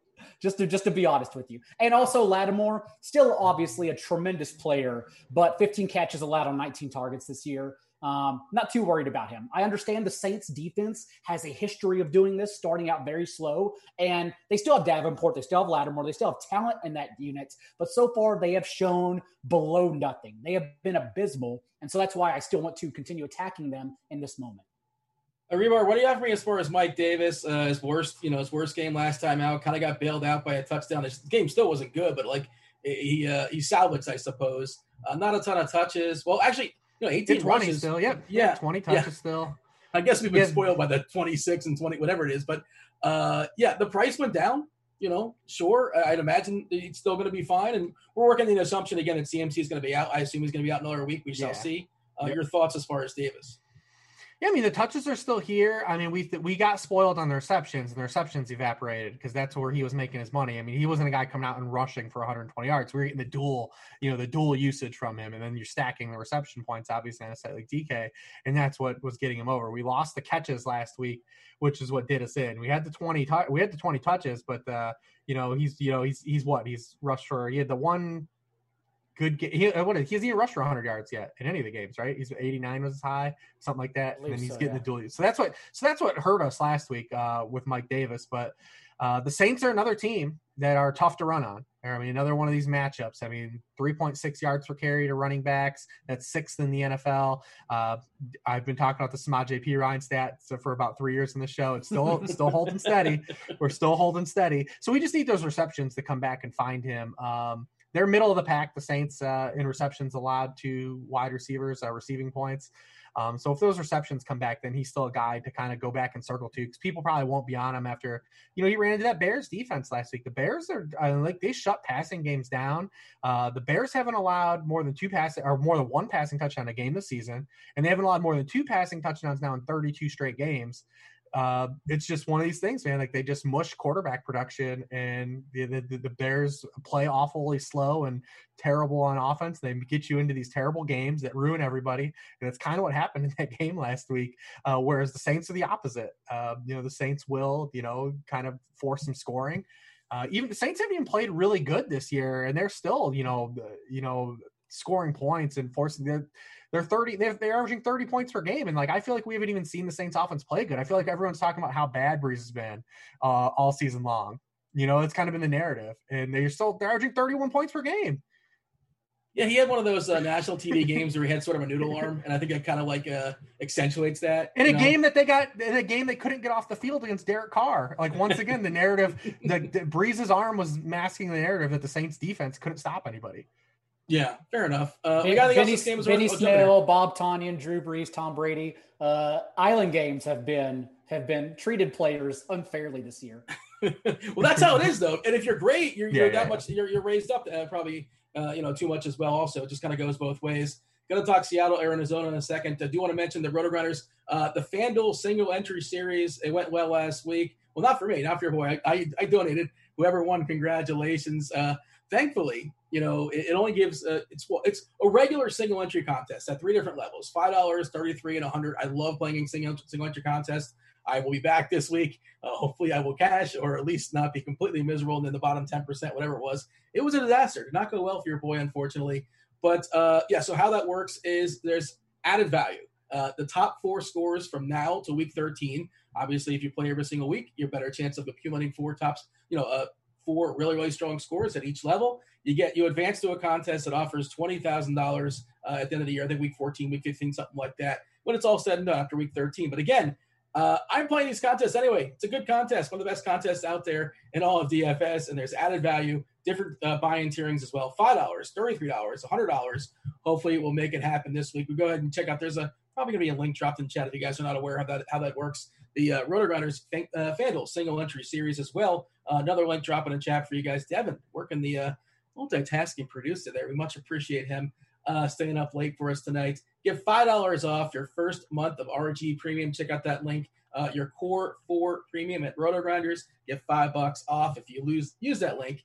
just to just to be honest with you. And also Lattimore, still obviously a tremendous player, but 15 catches allowed on 19 targets this year. Um, not too worried about him. I understand the Saints defense has a history of doing this, starting out very slow, and they still have Davenport, they still have Lattimore, they still have talent in that unit, but so far they have shown below nothing. They have been abysmal, and so that's why I still want to continue attacking them in this moment. Hribar, what do you have for me as far as Mike Davis? Uh, his worst, you know, his worst game last time out, kind of got bailed out by a touchdown. His game still wasn't good, but like he uh, he salvaged, I suppose. Uh, not a ton of touches. Well, actually, you know, 18 it's rushes still. Yep. Yeah, 20 touches yeah. still. I guess we've been yeah. spoiled by the 26 and 20, whatever it is. But uh, yeah, the price went down. You know, sure, I'd imagine it's still going to be fine. And we're working the assumption again that CMC is going to be out. I assume he's going to be out another week. We shall yeah. see. Uh, yep. Your thoughts as far as Davis? Yeah, I mean the touches are still here. I mean we we got spoiled on the receptions, and the receptions evaporated because that's where he was making his money. I mean he wasn't a guy coming out and rushing for 120 yards. We were getting the dual, you know, the dual usage from him, and then you're stacking the reception points, obviously on a site like DK, and that's what was getting him over. We lost the catches last week, which is what did us in. We had the 20 t- we had the 20 touches, but you know he's you know he's he's what he's rushed for. He had the one good game. He, uh, what is, he hasn't even rushed for 100 yards yet in any of the games, right? He's 89 was his high, something like that. And then he's so, getting yeah. the dual. So that's what. So that's what hurt us last week uh, with Mike Davis. But uh, the Saints are another team that are tough to run on. I mean, another one of these matchups. I mean, 3.6 yards per carry to running backs. That's sixth in the NFL. Uh, I've been talking about the Samaj P. Ryan stats for about three years in the show. It's still still holding steady. We're still holding steady. So we just need those receptions to come back and find him. Um, they're middle of the pack. The Saints uh, in receptions allowed to wide receivers uh, receiving points. Um, so if those receptions come back, then he's still a guy to kind of go back and circle to because people probably won't be on him after you know he ran into that Bears defense last week. The Bears are uh, like they shut passing games down. Uh, the Bears haven't allowed more than two passing or more than one passing touchdown a game this season, and they haven't allowed more than two passing touchdowns now in 32 straight games uh, it's just one of these things, man. Like they just mush quarterback production, and the, the, the Bears play awfully slow and terrible on offense. They get you into these terrible games that ruin everybody, and that's kind of what happened in that game last week. Uh, whereas the Saints are the opposite. Uh, you know, the Saints will, you know, kind of force some scoring. Uh, even the Saints haven't even played really good this year, and they're still, you know, you know, scoring points and forcing the they're 30 they're, they're averaging 30 points per game and like i feel like we haven't even seen the saints offense play good i feel like everyone's talking about how bad brees has been uh, all season long you know it's kind of been the narrative and they're still they're averaging 31 points per game Yeah, he had one of those uh, national TV games where he had sort of a noodle arm, and I think it kind of like uh, accentuates that. In a know? game that they got, in a game they couldn't get off the field against Derek Carr. Like once again, the narrative, the, the Brees's arm was masking the narrative that the Saints defense couldn't stop anybody. Yeah, fair enough. Uh, we got Benny, Benny Snell, Bob Tonyan, Drew Brees, Tom Brady. Uh, island games have been have been treated players unfairly this year. well, that's how it is, though. And if you're great, you're, you're that yeah. much you're, you're raised up uh, probably uh, you know too much as well. Also, it just kind of goes both ways. Going to talk Seattle, Arizona in a second. I do want to mention the RotoGrinders, uh, the FanDuel single entry series. It went well last week. Well, not for me, not for your boy. I, I, I donated. Whoever won, congratulations. Uh, thankfully, you know, it, it only gives uh, it's it's a regular single entry contest at three different levels: five dollars, thirty three, and a hundred. I love playing single single entry contests. I will be back this week. Uh, hopefully, I will cash or at least not be completely miserable and then the bottom 10%, whatever it was. It was a disaster. Did not go well for your boy, unfortunately. But uh, yeah, so how that works is there's added value. Uh, the top four scores from now to week 13. Obviously, if you play every single week, you're better chance of accumulating four tops, you know, uh, four really, really strong scores at each level. You get you advance to a contest that offers twenty thousand uh, dollars at the end of the year. I think week 14, week 15, something like that. When it's all said and done after week 13. But again, uh, I'm playing these contests anyway. It's a good contest, one of the best contests out there in all of DFS, and there's added value, different uh, buy-in tierings as well. Five dollars, thirty-three dollars, hundred dollars. Hopefully, we'll make it happen this week. We go ahead and check out. There's a probably going to be a link dropped in chat if you guys are not aware of that how that works. The uh, RotoGrinders uh, FanDuel single entry series as well. Uh, another link dropping in the chat for you guys. Devin working the uh, multitasking producer there. We much appreciate him uh, staying up late for us tonight. Get $5 off your first month of RG Premium. Check out that link. Uh, your Core 4 Premium at RotoGrinders. Get 5 bucks off if you lose use that link.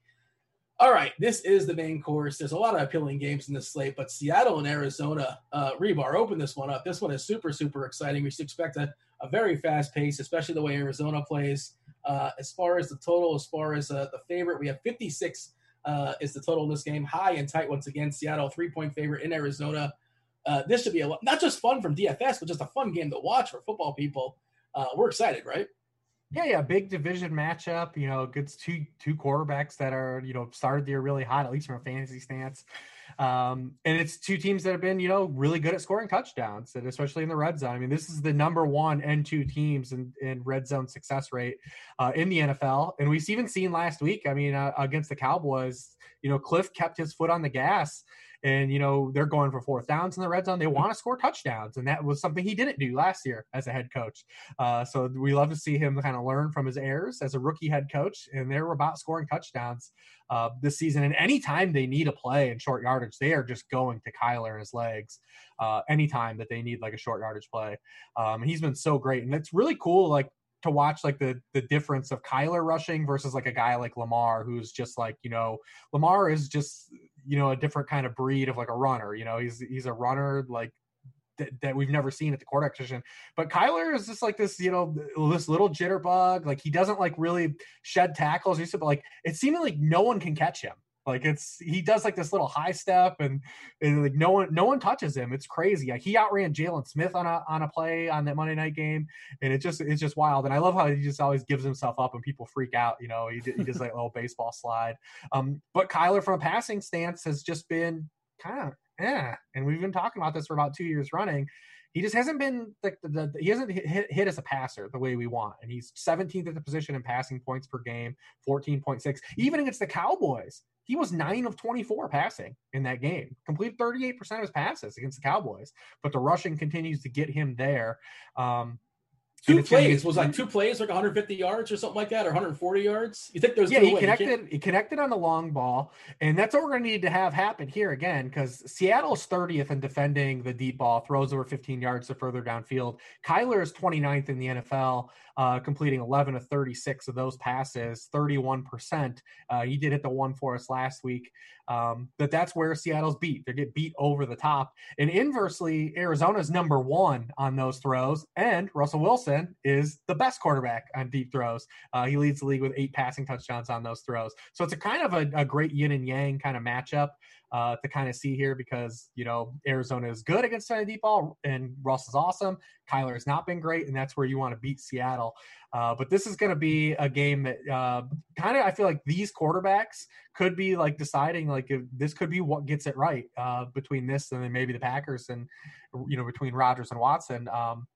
All right, this is the main course. There's a lot of appealing games in this slate, but Seattle and Arizona, uh, Hribar, open this one up. This one is super, super exciting. We should expect a, a very fast pace, especially the way Arizona plays. Uh, as far as the total, as far as uh, the favorite, we have 56 uh, is the total in this game. High and tight once again. Seattle three point favorite in Arizona. Uh, this should be a not just fun from DFS, but just a fun game to watch for football people. Uh, we're excited, right? Yeah, yeah, big division matchup. You know, gets two two quarterbacks that are you know started the year really hot, at least from a fantasy stance. Um, and it's two teams that have been, you know, really good at scoring touchdowns, and especially in the red zone. I mean, this is the number one and two teams in, in red zone success rate uh, in the NFL. And we've even seen last week, I mean, uh, against the Cowboys, you know, Kliff kept his foot on the gas and you know they're going for fourth downs in the red zone. They want to score touchdowns, and that was something he didn't do last year as a head coach. Uh, so we love to see him kind of learn from his errors as a rookie head coach, and they're about scoring touchdowns uh, this season. And anytime they need a play in short yardage, they are just going to Kyler and his legs. Uh, anytime that they need like a short yardage play, um, he's been so great, and it's really cool. Like to watch like the the difference of Kyler rushing versus like a guy like Lamar who's just like you know Lamar is just you know a different kind of breed of like a runner you know he's he's a runner like that, that we've never seen at the quarterback position. But Kyler is just like this, you know, this little jitterbug. Like he doesn't like really shed tackles. He said, but like it seemed like no one can catch him. Like it's he does like this little high step and, and, like no one no one touches him. It's crazy. Like he outran Jaylon Smith on a on a play on that Monday night game, and it just it's just wild. And I love how he just always gives himself up and people freak out. You know, he, he does like little baseball slide. Um, but Kyler from a passing stance has just been kind of yeah. And we've been talking about this for about two years running he just hasn't been like the, the, he hasn't hit, hit as a passer the way we want and he's 17th at the position in passing points per game 14.6 even against the cowboys he was 9 of 24 passing in that game completed 38% of his passes against the cowboys but the rushing continues to get him there um, Two plays was like two plays, like 150 yards or something like that, or 140 yards. You think those? Yeah, he connected. He connected on the long ball, and that's what we're going to need to have happen here again because Seattle's 30th in defending the deep ball, throws over 15 yards to further downfield. Kyler is 29th in the NFL, uh, completing 11 of 36 of those passes, 31 percent. Uh, he did hit the one for us last week. Um, but that's where Seattle's beat. They get beat over the top. And inversely, Arizona's number one on those throws, and Russell Wilson is the best quarterback on deep throws. Uh, he leads the league with eight passing touchdowns on those throws. So it's a kind of a, a great yin and yang kind of matchup. Uh, to kind of see here because you know Arizona is good against the deep ball and Russ is awesome. Kyler has not been great, and that's where you want to beat Seattle. Uh, but this is going to be a game that uh, kind of I feel like these quarterbacks could be like deciding like if this could be what gets it right uh, between this and then maybe the Packers and you know between Rodgers and Watson. Um,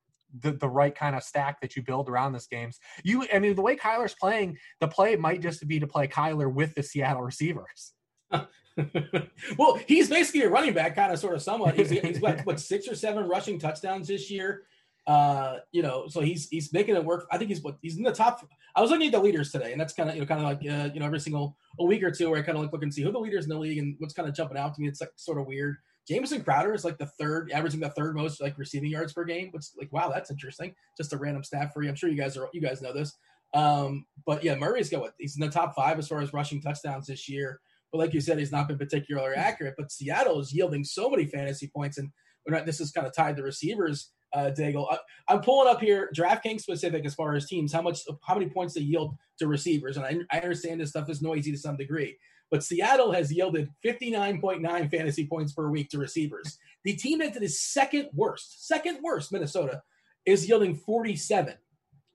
the, the right kind of stack that you build around this games. You, I mean, the way Kyler's playing, the play might just be to play Kyler with the Seattle receivers. well, he's basically a running back, kind of, sort of, somewhat. He's, he's got what six or seven rushing touchdowns this year. Uh, you know, so he's he's making it work. I think he's what he's in the top. I was looking at the leaders today, and that's kind of you know kind of like uh, you know every single a week or two where I kind of like look and see who the leaders in the league and what's kind of jumping out to me. It's like sort of weird. Jamison Crowder is like the third, averaging the third most like receiving yards per game. Which like wow, that's interesting. Just a random stat for you. I'm sure you guys are you guys know this. Um, but yeah, Murray's got what he's in the top five as far as rushing touchdowns this year. But like you said, he's not been particularly accurate. But Seattle is yielding so many fantasy points, and not, this is kind of tied to receivers. Uh, Daigle, I, am pulling up here DraftKings specific as far as teams, how much, how many points they yield to receivers, and I, I understand this stuff is noisy to some degree. But Seattle has yielded 59.9 fantasy points per week to receivers. The team that is second worst, second worst, Minnesota, is yielding 47.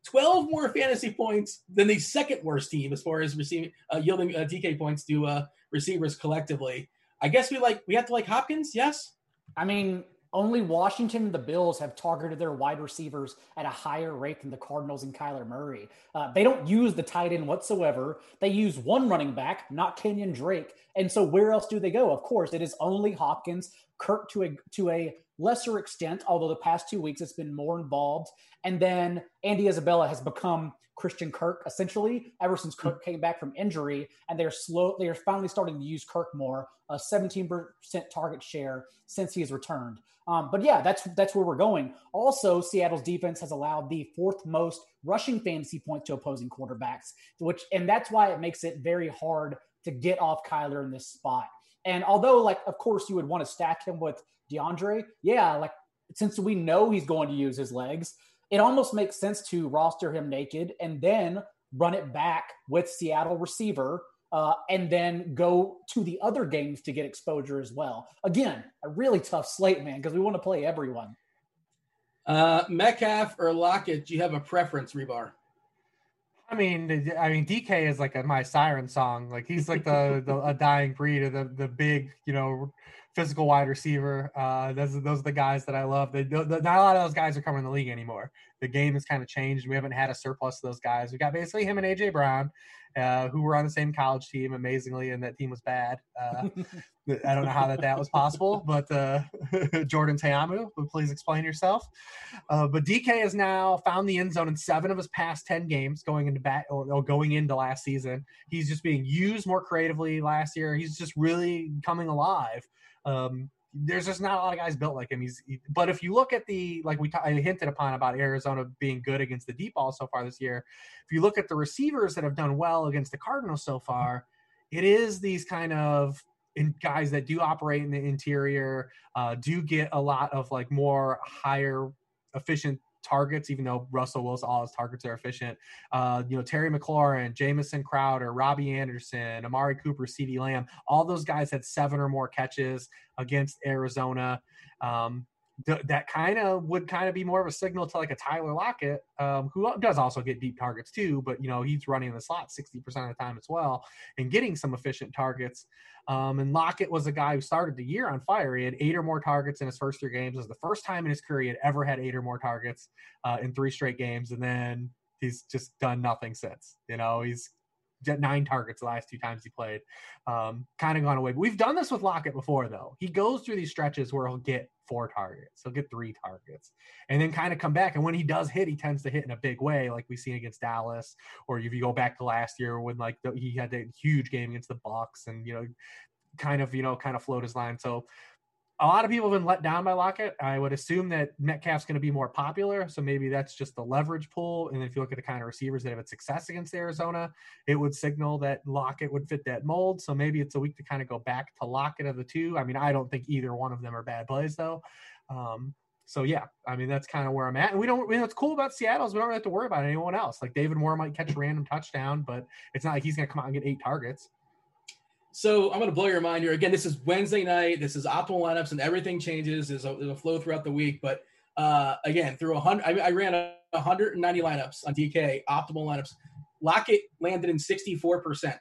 12 more fantasy points than the second worst team as far as receiving uh, yielding uh, DK points to uh, receivers collectively. I guess we like we have to like Hopkins, yes. I mean, only Washington and the Bills have targeted their wide receivers at a higher rate than the Cardinals and Kyler Murray. Uh, they don't use the tight end whatsoever. They use one running back, not Kenyon Drake. And so where else do they go? Of course, it is only Hopkins, Kirk to a to a lesser extent, although the past two weeks it's been more involved. And then Andy Isabella has become Christian Kirk essentially ever since Kirk came back from injury, and they're slow. They are finally starting to use Kirk more, a 17% target share since he has returned. Um, but yeah, that's that's where we're going. Also, Seattle's defense has allowed the fourth most rushing fantasy points to opposing quarterbacks, which and that's why it makes it very hard to get off Kyler in this spot. And although, like, of course, you would want to stack him with DeAndre, yeah, like since we know he's going to use his legs, it almost makes sense to roster him naked and then run it back with Seattle receiver uh, and then go to the other games to get exposure as well. Again, a really tough slate, man, because we want to play everyone. Uh, Metcalf or Lockett? Do you have a preference, Hribar? I mean, I mean, DK is like a, my siren song. Like he's like the, the a dying breed of the the big, you know, physical wide receiver. Uh, those those are the guys that I love. They, the, not a lot of those guys are coming in the league anymore. The game has kind of changed. We haven't had a surplus of those guys. We got basically him and AJ Brown, uh, who were on the same college team, amazingly, and that team was bad. Uh, I don't know how that that was possible, but uh, Jordan Ta'amu, please explain yourself. Uh, but DK has now found the end zone in seven of his past ten games, going into bat or, or going into last season. He's just being used more creatively last year. He's just really coming alive. Um, there's just not a lot of guys built like him. He's, he, but if you look at the like we t- I hinted upon about Arizona being good against the deep ball so far this year. If you look at the receivers that have done well against the Cardinals so far, it is these kind of in guys that do operate in the interior, uh, do get a lot of like more higher efficient targets, even though Russell Wilson, all his targets are efficient. Uh, you know, Terry McLaurin, Jamison Crowder, Robbie Anderson, Amari Cooper, CeeDee Lamb, all those guys had seven or more catches against Arizona. Um, th- that kind of would kind of be more of a signal to like a Tyler Lockett, um, who does also get deep targets too, but you know he's running the slot 60% of the time as well and getting some efficient targets. Um, and Lockett was a guy who started the year on fire. He had eight or more targets in his first three games. It was the first time in his career he had ever had eight or more targets uh, in three straight games, and then he's just done nothing since. You know, he's nine targets the last two times he played. Um, kind of gone away. But we've done this with Lockett before, though. He goes through these stretches where he'll get four targets, he'll get three targets, and then kind of come back. And when he does hit, he tends to hit in a big way, like we've seen against Dallas, or if you go back to last year when like the, he had that huge game against the Bucs, and you know, kind of you know kind of float his line. So a lot of people have been let down by Lockett. I would assume that Metcalf's going to be more popular, so maybe that's just the leverage pool. And if you look at the kind of receivers that have had success against Arizona, it would signal that Lockett would fit that mold. So maybe it's a week to kind of go back to Lockett of the two. I mean, I don't think either one of them are bad plays though. Um, so yeah, I mean that's kind of where I'm at. And we don't. You know, what's cool about Seattle is we don't really have to worry about anyone else. Like David Moore might catch a random touchdown, but it's not like he's going to come out and get eight targets. So I'm going to blow your mind here. Again, this is Wednesday night. This is optimal lineups, and everything changes. There's a, there's a flow throughout the week. But uh, again, through 100, I, I ran 190 lineups on DK, optimal lineups. Lockett landed in 64%,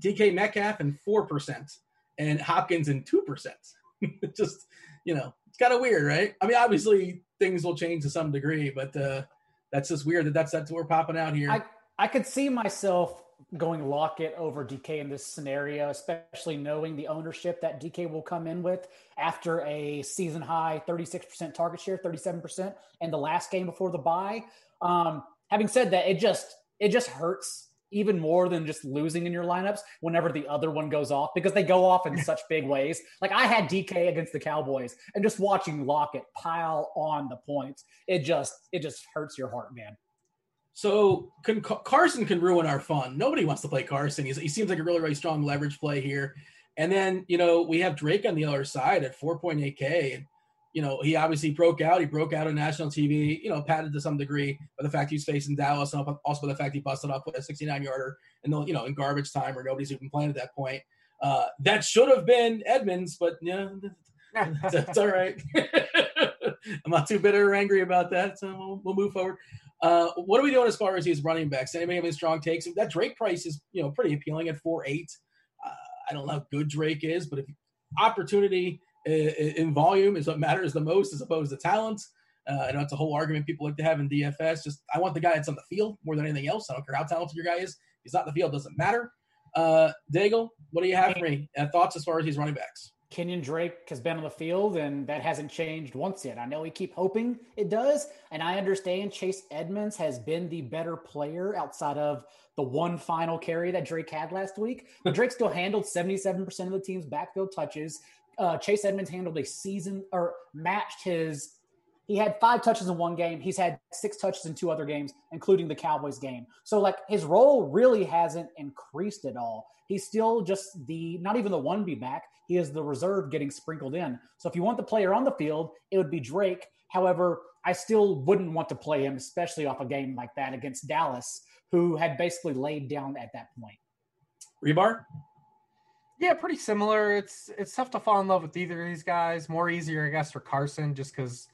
DK Metcalf in 4%, and Hopkins in 2%. Just, you know, it's kind of weird, right? I mean, obviously things will change to some degree, but uh, that's just weird that that's, that's what we're popping out here. I, I could see myself going Lockett over DK in this scenario, especially knowing the ownership that DK will come in with after a season high 36% target share, 37% in the last game before the bye. Um, having said that, it just it just hurts even more than just losing in your lineups whenever the other one goes off because they go off in such big ways. Like I had DK against the Cowboys and just watching Lockett pile on the points, it just it just hurts your heart, man. So can, Carson can ruin our fun. Nobody wants to play Carson. He's, he seems like a really, really strong leverage play here. And then, you know, we have Drake on the other side at 4.8K. And, you know, he obviously broke out. He broke out on national TV, you know, padded to some degree by the fact he's facing Dallas and also by the fact he busted up with a 69 yarder and, you know, in garbage time where nobody's even playing at that point. Uh, that should have been Edmonds, but, yeah, that's all right. I'm not too bitter or angry about that. So we'll, we'll move forward. Uh, what are we doing as far as these running backs? Anybody have any strong takes? That Drake price is you know pretty appealing at four eight. Uh, I don't know how good Drake is, but if opportunity in volume is what matters the most as opposed to talent. Uh, I know it's a whole argument people like to have in DFS. Just I want the guy that's on the field more than anything else. I don't care how talented your guy is. He's not in the field, doesn't matter. Uh, Daigle, what do you have for me? Uh, thoughts as far as these running backs? Kenyon Drake has been on the field, and that hasn't changed once yet. I know we keep hoping it does, and I understand Chase Edmonds has been the better player outside of the one final carry that Drake had last week. But Drake still handled 77% of the team's backfield touches. Uh, Chase Edmonds handled a season or matched his. He had five touches in one game. He's had six touches in two other games, including the Cowboys game. So, like, his role really hasn't increased at all. He's still just the not even the one B back. He is the reserve getting sprinkled in. So if you want the player on the field, it would be Drake. However, I still wouldn't want to play him, especially off a game like that against Dallas, who had basically laid down at that point. Hribar? Yeah, pretty similar. It's it's tough to fall in love with either of these guys. More easier, I guess, for Carson, just because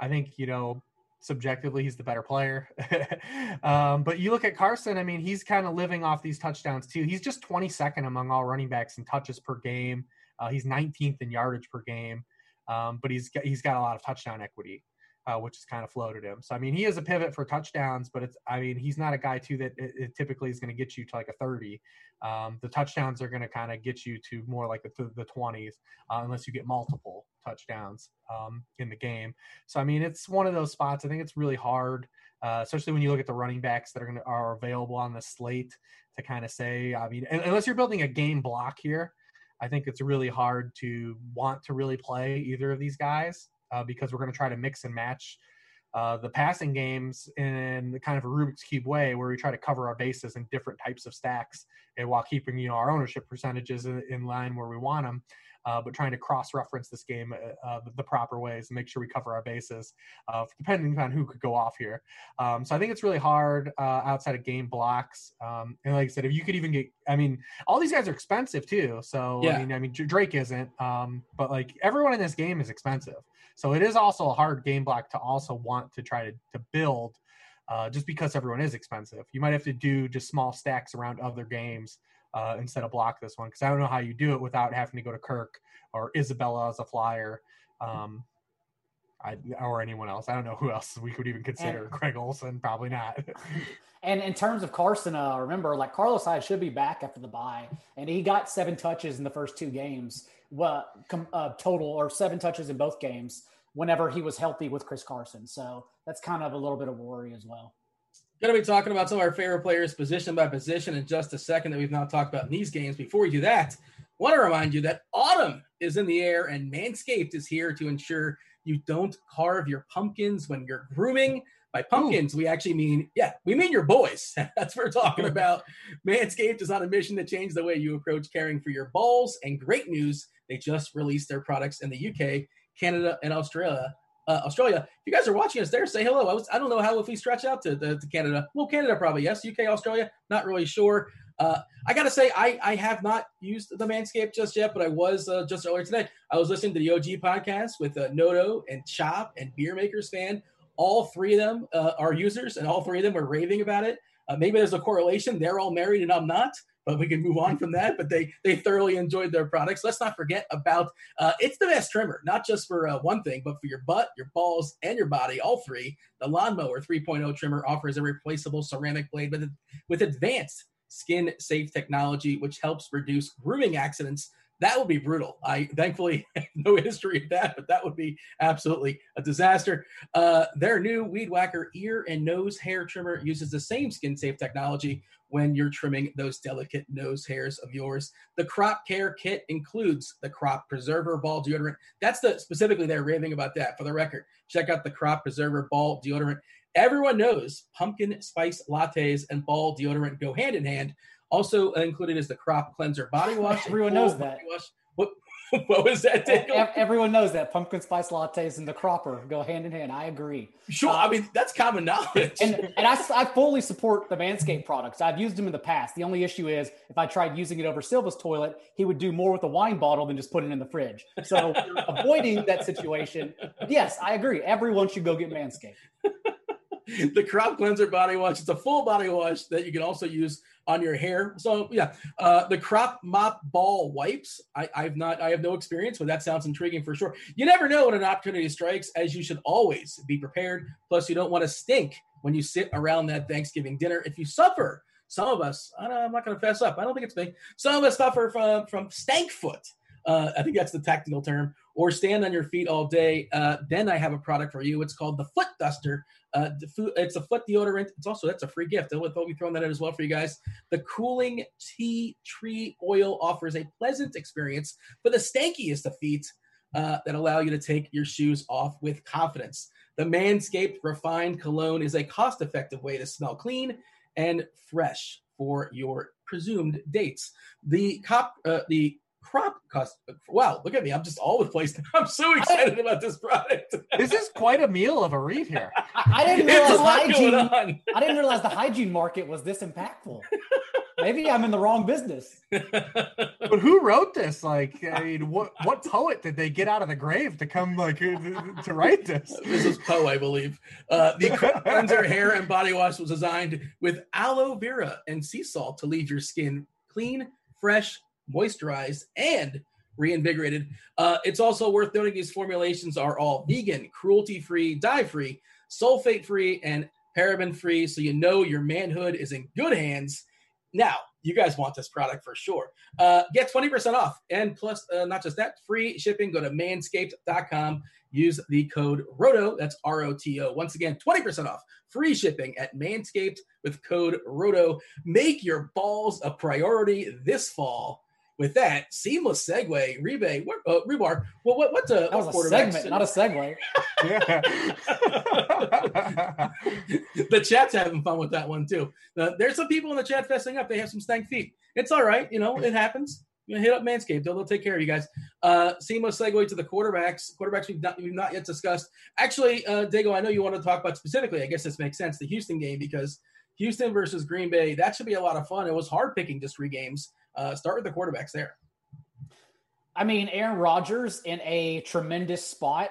I think you know subjectively he's the better player. um, but you look at Carson, I mean, he's kind of living off these touchdowns too. He's just 22nd among all running backs in touches per game. Uh, he's 19th in yardage per game, um, but he's got, he's got a lot of touchdown equity, uh, which has kind of floated him. So I mean, he is a pivot for touchdowns, but it's I mean, he's not a guy too that it, it typically is going to get you to like a 30. Um, the touchdowns are going to kind of get you to more like the, the 20s, uh, unless you get multiple touchdowns um, in the game. So I mean, it's one of those spots. I think it's really hard. Uh, especially when you look at the running backs that are going to are available on the slate to kind of say. I mean, unless you're building a game block here, I think it's really hard to want to really play either of these guys uh, because we're going to try to mix and match uh, the passing games in the kind of a Rubik's cube way, where we try to cover our bases in different types of stacks, and while keeping you know our ownership percentages in, in line where we want them uh, but trying to cross-reference this game uh, uh, the, the, proper ways and make sure we cover our bases, uh, depending on who could go off here. Um, so I think it's really hard uh, outside of game blocks. Um, and like I said, if you could even get, I mean, all these guys are expensive too. So yeah. I mean, I mean Drake isn't, um, but like everyone in this game is expensive. So it is also a hard game block to also want to try to, to build. Uh, just because everyone is expensive. You might have to do just small stacks around other games uh, instead of block this one because I don't know how you do it without having to go to Kirk or Isabella as a flyer. Um, I, or anyone else. I don't know who else we could even consider. And, Greg Olsen, probably not. and in terms of Carson, uh, remember, like Carlos Hyde should be back after the bye, and he got seven touches in the first two games, well, com, uh, total or seven touches in both games. Whenever he was healthy with Chris Carson, so that's kind of a little bit of worry as well. Going to be talking about some of our favorite players position by position in just a second that we've not talked about in these games. Before we do that, I want to remind you that autumn is in the air and Manscaped is here to ensure you don't carve your pumpkins when you're grooming. By pumpkins, Ooh. we actually mean, yeah, we mean your boys. That's what we're talking about. Manscaped is on a mission to change the way you approach caring for your balls. And great news, they just released their products in the UK, Canada, and Australia uh, Australia. If you guys are watching us there, say hello. I, was, I don't know how if we stretch out to, to, to Canada. Well, Canada probably yes. UK, Australia, not really sure. Uh, I gotta say, I I have not used the Manscaped just yet, but I was uh, just earlier today. I was listening to the OG podcast with uh, Noto and Chop and Beer Makers fan. All three of them uh, are users, and all three of them are raving about it. Uh, maybe there's a correlation. They're all married, and I'm not but we can move on from that. But they they thoroughly enjoyed their products. Let's not forget about uh, it's the best trimmer, not just for uh, one thing, but for your butt, your balls, and your body. All three. The Lawnmower 3.0 trimmer offers a replaceable ceramic blade with with advanced skin safe technology, which helps reduce grooming accidents that would be brutal. I thankfully no history of that, but that would be absolutely a disaster. Uh, their new Weed Whacker ear and nose hair trimmer uses the same skin safe technology when you're trimming those delicate nose hairs of yours. The crop care kit includes the crop preserver ball deodorant. That's the specifically they're raving about that for the record. Check out the crop preserver ball deodorant. Everyone knows pumpkin spice lattes and ball deodorant go hand in hand. Also included is the crop cleanser body wash. Everyone knows that. What, what was that? Everyone knows that pumpkin spice lattes and the cropper go hand in hand. I agree. Sure, uh, I mean that's common knowledge. And, and I, I fully support the Manscaped products. I've used them in the past. The only issue is if I tried using it over Silva's toilet, he would do more with a wine bottle than just put it in the fridge. So avoiding that situation, yes, I agree. Everyone should go get Manscaped. the crop cleanser body wash. It's a full body wash that you can also use on your hair. So yeah, uh, the crop mop ball wipes. I, I've not, I have no experience, but that sounds intriguing for sure. You never know when an opportunity strikes, as you should always be prepared. Plus, you don't want to stink when you sit around that Thanksgiving dinner. If you suffer, some of us, I am not going to fess up. I don't think it's me. Some of us suffer from from stank foot. Uh, I think that's the technical term. Or stand on your feet all day. Uh, then I have a product for you. It's called the Foot Duster. Uh, it's a foot deodorant. It's also that's a free gift. I'll, I'll be throwing that in as well for you guys. The cooling tea tree oil offers a pleasant experience for the stankiest of feet uh, that allow you to take your shoes off with confidence. The Manscaped Refined Cologne is a cost-effective way to smell clean and fresh for your presumed dates. The cop, uh, the crop cost. Wow, look at me! I'm just all over the place. I'm so excited about this product. this is quite a meal of a read here. I, I didn't realize hygiene. I didn't realize the hygiene market was this impactful. Maybe I'm in the wrong business. but who wrote this? Like, I mean, what what poet did they get out of the grave to come like to write this? This is Poe, I believe. Uh, the cleanser hair and body wash was designed with aloe vera and sea salt to leave your skin clean, fresh, moisturized, and reinvigorated. Uh, it's also worth noting these formulations are all vegan, cruelty free, dye free, sulfate free, and paraben free. So you know your manhood is in good hands. Now, you guys want this product for sure. Uh, get 20% off. And plus, uh, not just that, free shipping. Go to manscaped.com. Use the code ROTO. That's R O T O. Once again, 20% off. Free shipping at Manscaped with code ROTO. Make your balls a priority this fall with that seamless segue, Rebay, uh, Hribar. Well, what what's a, that was a segment, not a segue. the chat's having fun with that one too. Uh, there's some people in the chat fessing up. They have some stank feet. It's all right, you know, it happens. You know, hit up Manscaped; they'll, they'll take care of you guys. Uh, seamless segue to the quarterbacks. Quarterbacks we've not, we've not yet discussed. Actually, uh, Daigle, I know you want to talk about specifically. I guess this makes sense. The Houston game because Houston versus Green Bay. That should be a lot of fun. It was hard picking just three games. Uh, start with the quarterbacks there. I mean, Aaron Rodgers in a tremendous spot,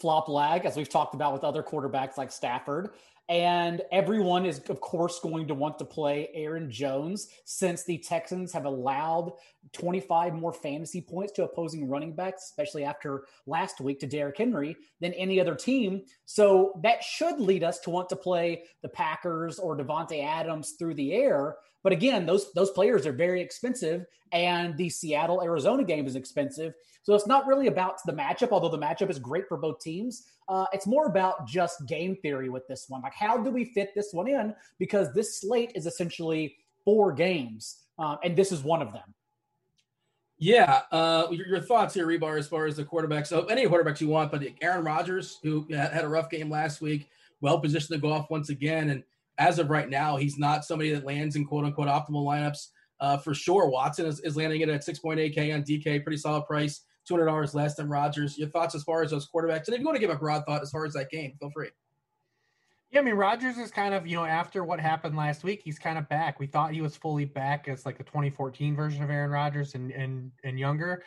flop lag, as we've talked about with other quarterbacks like Stafford. And everyone is, of course, going to want to play Aaron Jones since the Texans have allowed 25 more fantasy points to opposing running backs, especially after last week to Derrick Henry, than any other team. So that should lead us to want to play the Packers or Davante Adams through the air. But again, those those players are very expensive, and the Seattle Arizona game is expensive. So it's not really about the matchup, although the matchup is great for both teams. Uh, it's more about just game theory with this one. Like, how do we fit this one in? Because this slate is essentially four games, uh, and this is one of them. Yeah, uh, your, your, thoughts here, Hribar, as far as the quarterbacks. So any quarterbacks you want, but Aaron Rodgers, who had a rough game last week, well positioned to go off once again, and as of right now, he's not somebody that lands in quote unquote optimal lineups. Uh, for sure, Watson is, is landing it at 6.8K on DK, pretty solid price, $200 less than Rodgers. Your thoughts as far as those quarterbacks? And if you want to give a broad thought as far as that game, feel free. Yeah, I mean Rodgers is kind of you know after what happened last week, he's kind of back. We thought he was fully back as like the 2014 version of Aaron Rodgers and and and younger.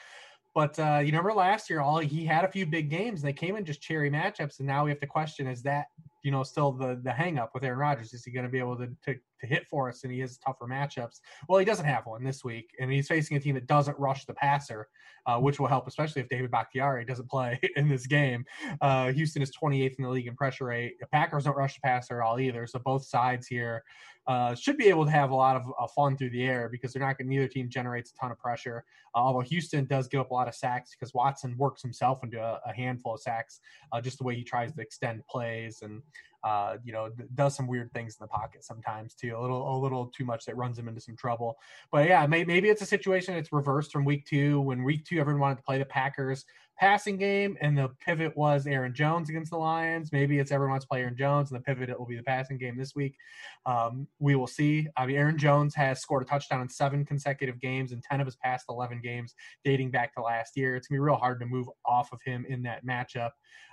But uh, you remember last year, all he had a few big games. They came in just cherry matchups, and now we have to question: Is that you know still the the hang up with Aaron Rodgers? Is he going to be able to, to to hit for us? And he has tougher matchups. Well, he doesn't have one this week, and he's facing a team that doesn't rush the passer, uh, which will help, especially if David Bakhtiari doesn't play in this game. Uh, Houston is 28th in the league in pressure rate. The Packers don't rush the passer at all either. So both sides here uh, should be able to have a lot of uh, fun through the air because they're not going. Neither team generates a ton of pressure. Uh, although Houston does give up a lot of sacks because Watson works himself into a, a handful of sacks, uh, just the way he tries to extend plays and uh, you know, does some weird things in the pocket sometimes too. A little, a little too much that runs him into some trouble. But yeah, may, maybe it's a situation that's reversed from week two when week two everyone wanted to play the Packers passing game and the pivot was Aaron Jones against the Lions. Maybe it's everyone wants to play Aaron Jones and the pivot it will be the passing game this week. Um, we will see. I mean, Aaron Jones has scored a touchdown in seven consecutive games and 10 of his past 11 games dating back to last year. It's to be real hard to move off of him in that matchup.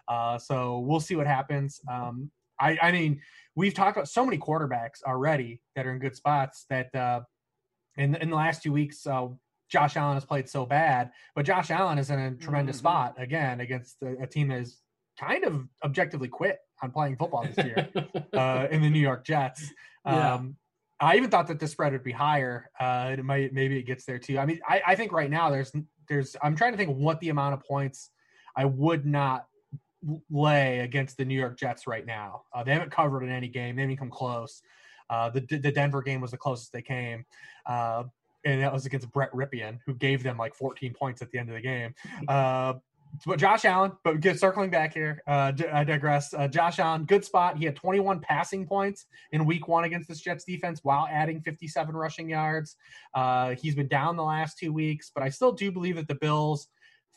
Uh, so we'll see what happens. Um, I, I mean, we've talked about so many quarterbacks already that are in good spots that uh, in in the last two weeks, uh, Josh Allen has played so bad, but Josh Allen is in a tremendous mm-hmm. spot again against a, a, team that is kind of objectively quit on playing football this year uh, in the New York Jets. Yeah. Um, I even thought that the spread would be higher. Uh, it might maybe it gets there too. I mean, I, I think right now there's there's I'm trying to think what the amount of points I would not lay against the New York Jets right now. Uh, they haven't covered in any game. They haven't come close. Uh, the the Denver game was the closest they came, uh, and that was against Brett Rypien, who gave them like 14 points at the end of the game. Uh, but Josh Allen, but get circling back here, uh, I digress. Uh, Josh Allen, good spot. He had 21 passing points in Week One against this Jets defense, while adding 57 rushing yards. he's been down the last two weeks, but I still do believe that the Bills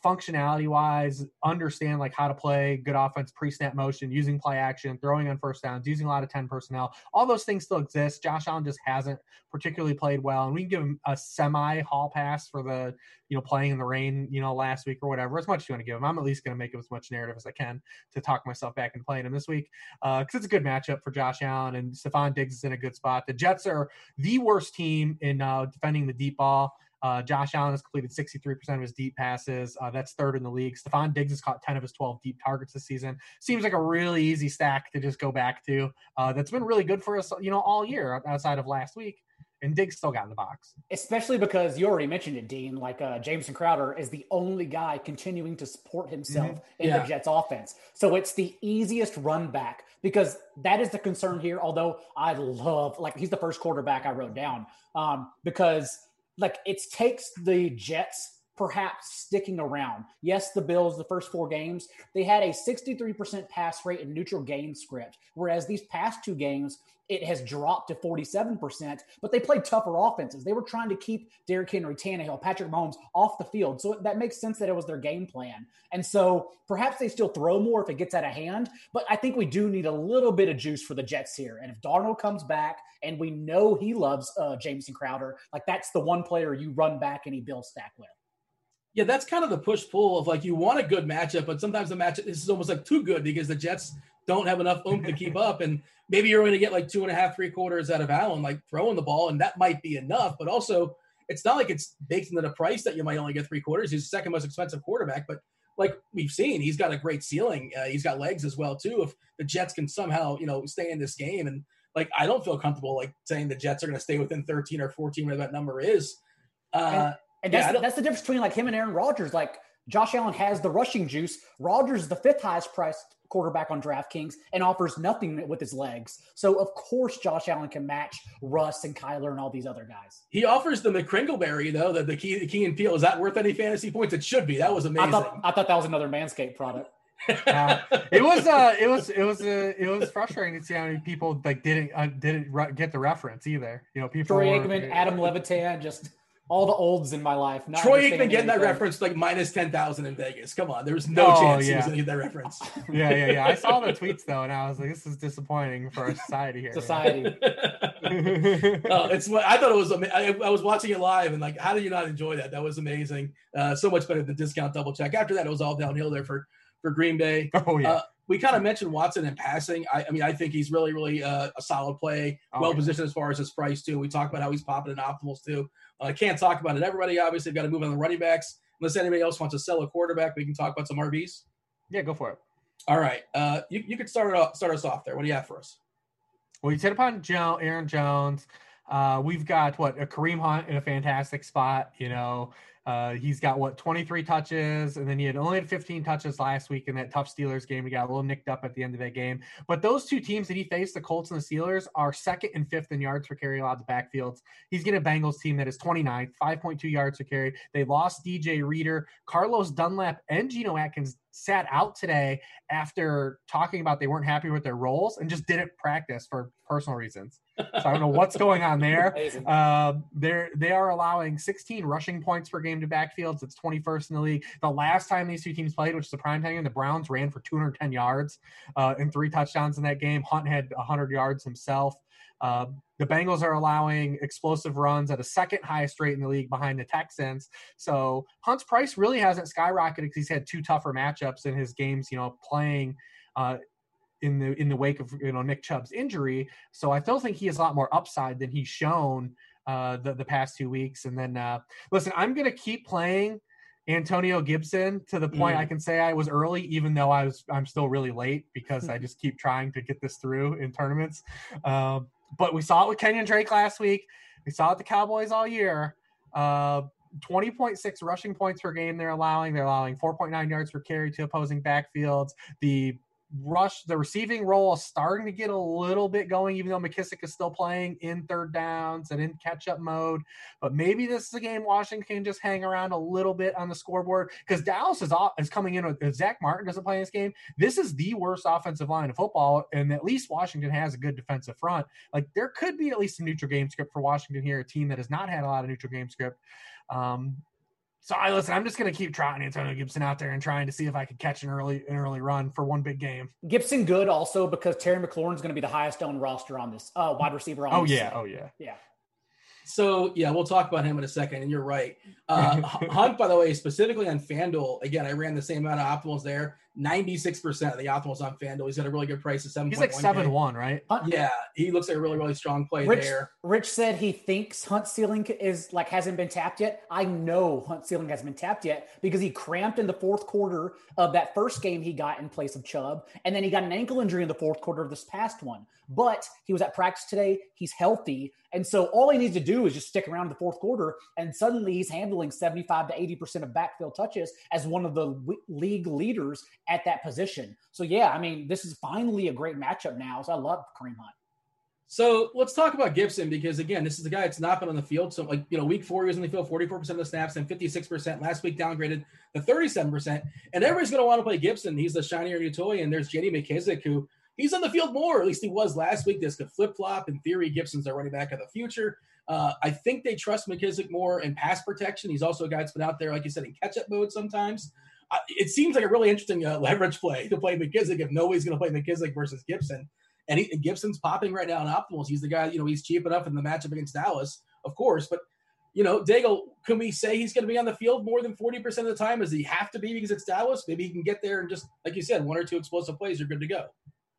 functionality wise, understand like how to play good offense, pre snap motion, using play action, throwing on first downs, using a lot of 10 personnel. All those things still exist. Josh Allen just hasn't particularly played well. And we can give him a semi hall pass for the, you know, playing in the rain, you know, last week or whatever, as much as you want to give him. I'm at least going to make as much narrative as I can to talk myself back and playing him this week because uh, it's a good matchup for Josh Allen and Stefon Diggs is in a good spot. The Jets are the worst team in uh, defending the deep ball. Uh, Josh Allen has completed 63% of his deep passes. Uh, that's third in the league. Stefon Diggs has caught 10 of his 12 deep targets this season. Seems like a really easy stack to just go back to. Uh, that's been really good for us, you know, all year outside of last week. And Diggs still got in the box. Especially because you already mentioned it, Dean. Like uh, Jamison Crowder is the only guy continuing to support himself mm-hmm. in yeah. the Jets offense. So it's the easiest run back because that is the concern here. Although I love, like, he's the first quarterback I wrote down um, because like it takes the Jets perhaps sticking around. Yes, the Bills, the first four games, they had a 63% pass rate and neutral game script, whereas these past two games, it has dropped to 47%, but they played tougher offenses. They were trying to keep Derrick Henry, Tannehill, Patrick Mahomes off the field. So that makes sense that it was their game plan. And so perhaps they still throw more if it gets out of hand, but I think we do need a little bit of juice for the Jets here. And if Darnold comes back and we know he loves uh, Jamison Crowder, like that's the one player you run back any Bill stack with. Yeah, that's kind of the push pull of like you want a good matchup, but sometimes the matchup this is almost like too good because the Jets don't have enough oomph to keep up. And maybe you're going to get like two and a half, three quarters out of Allen, like throwing the ball, and that might be enough. But also, it's not like it's baked into the price that you might only get three quarters. He's the second most expensive quarterback, but like we've seen, he's got a great ceiling. Uh, he's got legs as well too. If the Jets can somehow, you know, stay in this game, and like I don't feel comfortable like saying the Jets are going to stay within 13 or 14, whatever that number is. Uh, and that's, yeah, that's the difference between like him and Aaron Rodgers. Like Josh Allen has the rushing juice. Rodgers is the fifth highest priced quarterback on DraftKings and offers nothing with his legs. So of course Josh Allen can match Russ and Kyler and all these other guys. He offers the McCringleberry though, the, the key the Key and Peele. Is that worth any fantasy points? It should be. That was amazing. I thought, I thought that was another Manscaped product. uh, it was uh it was it was uh, it was frustrating to see how many people like didn't uh, didn't re- get the reference either. You know, people Troy Aikman, Adam Levitan, just all the olds in my life. Troy Aikman getting that reference like minus ten thousand in Vegas. Come on, there was no oh, chance yeah. he was going to get that reference. Yeah, yeah, yeah. I saw the tweets though, and I was like, this is disappointing for our society here. Society. oh, it's what I thought it was. I, I, was watching it live, and like, how did you not enjoy that? That was amazing. Uh, so much better than discount double check. After that, it was all downhill there for for Green Bay. Oh yeah. Uh, we kind of mentioned Watson in passing. I, I mean, I think he's really, really uh, a solid play, oh, well positioned as far as his price too. We talked about how he's popping in optimals too. I can't talk about it. Everybody obviously got to move on the running backs. Unless anybody else wants to sell a quarterback, we can talk about some RBs. Yeah, go for it. All right, uh, you you could start off, start us off there. What do you have for us? Well, you hit upon Joe, Aaron Jones. Uh, we've got what a Kareem Hunt in a fantastic spot. You know, uh, he's got what 23 touches, and then he had only had 15 touches last week in that tough Steelers game. He got a little nicked up at the end of that game. But those two teams that he faced, the Colts and the Steelers, are second and fifth in yards per carry allowed to backfields. He's getting a Bengals team that is 29th, 5.2 yards per carry. They lost DJ Reader, Carlos Dunlap, and Geno Atkins sat out today after talking about they weren't happy with their roles and just didn't practice for personal reasons. So I don't know what's going on there. Uh, they're they are allowing 16 rushing points per game to backfields. It's 21st in the league. The last time these two teams played, which is the prime time the Browns ran for 210 yards uh, and three touchdowns in that game. Hunt had 100 yards himself. Uh, the Bengals are allowing explosive runs at a second highest rate in the league behind the Texans. So Hunt's price really hasn't skyrocketed because he's had two tougher matchups in his games, you know, playing uh, in the in the wake of you know Nick Chubb's injury. So I still think he has a lot more upside than he's shown uh, the the past two weeks. And then uh, listen, I'm gonna keep playing Antonio Gibson to the point mm. I can say I was early, even though I was I'm still really late because I just keep trying to get this through in tournaments. Um, but we saw it with Kenyan Drake last week. We saw it the Cowboys all year. Uh, 20.6 rushing points per game they're allowing. They're allowing 4.9 yards per carry to opposing backfields. The rush, the receiving role is starting to get a little bit going, even though McKissic is still playing in third downs and in catch up mode. But maybe this is a game Washington can just hang around a little bit on the scoreboard because Dallas is, off, is coming in with if Zack Martin doesn't play this game. This is the worst offensive line of football, and at least Washington has a good defensive front. Like there could be at least some neutral game script for Washington here, a team that has not had a lot of neutral game script. Um, so I listen. I'm just going to keep trotting Antonio Gibson out there and trying to see if I could catch an early an early run for one big game. Gibson good also because Terry McLaurin's going to be the highest owned roster on this uh, wide receiver. on Oh yeah, oh yeah, yeah. So yeah, we'll talk about him in a second. And you're right. Uh, Hunt, by the way, specifically on FanDuel, again, I ran the same amount of optimals there. 96% of the optimals on FanDuel. He's got a really good price of 7. He's like 7 1, right? Yeah, he looks like a really, really strong play Rich, there. Rich said he thinks Hunt ceiling is like hasn't been tapped yet. I know Hunt ceiling hasn't been tapped yet because he cramped in the fourth quarter of that first game he got in place of Chubb. And then he got an ankle injury in the fourth quarter of this past one. But he was at practice today. He's healthy. And so all he needs to do is just stick around in the fourth quarter. And suddenly he's handling 75 to 80% of backfield touches as one of the league leaders at that position. So yeah, I mean, this is finally a great matchup now. So I love Kareem Hunt. So let's talk about Gibson because again, this is a guy that's not been on the field. So like you know, week four he was on the field 44% of the snaps and 56%. Last week downgraded to 37%. And everybody's gonna want to play Gibson. He's the shinier new toy. And there's Jenny McKissic who he's on the field more. At least he was last week. This could flip flop. In theory, Gibson's our running back of the future. Uh, I think they trust McKissic more in pass protection. He's also a guy that's been out there, like you said, in catch up mode sometimes it seems like a really interesting uh, leverage play to play McKissic if nobody's going to play McKissic versus Gibson. And, he, and Gibson's popping right now in optimals. He's the guy, you know, he's cheap enough in the matchup against Dallas, of course. But, you know, Daigle, can we say he's going to be on the field more than 40% of the time? Does he have to be because it's Dallas? Maybe he can get there and just, like you said, one or two explosive plays, you're good to go.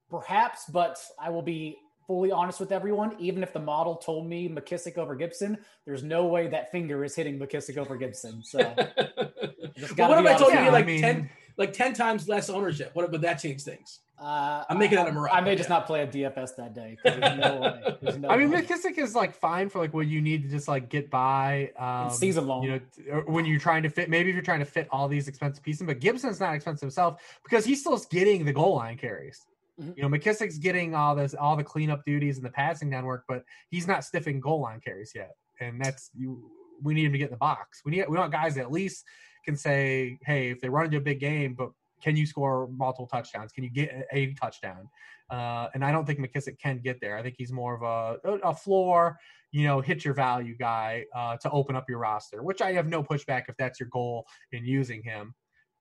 Perhaps, but I will be fully honest with everyone, even if the model told me McKissic over Gibson, there's no way that finger is hitting McKissic over Gibson. So, what if I told you like I mean, ten, like ten times less ownership? What would that change things? Uh, I'm making that a mirage. I may just not play a DFS that day. There's no way. There's no I mean, way. McKissic is like fine for like what you need to just like get by um, season long. You know, when you're trying to fit, maybe if you're trying to fit all these expensive pieces, but Gibson's not expensive himself because he's still getting the goal line carries. Mm-hmm. You know, McKissic's getting all this, all the cleanup duties and the passing down work, but he's not stiffing goal line carries yet. And that's you. We need him to get in the box. We need we want guys that at least can say, hey, if they run into a big game, but can you score multiple touchdowns? Can you get a touchdown? Uh, and I don't think McKissick can get there. I think he's more of a a floor, you know, hit your value guy uh, to open up your roster, which I have no pushback if that's your goal in using him.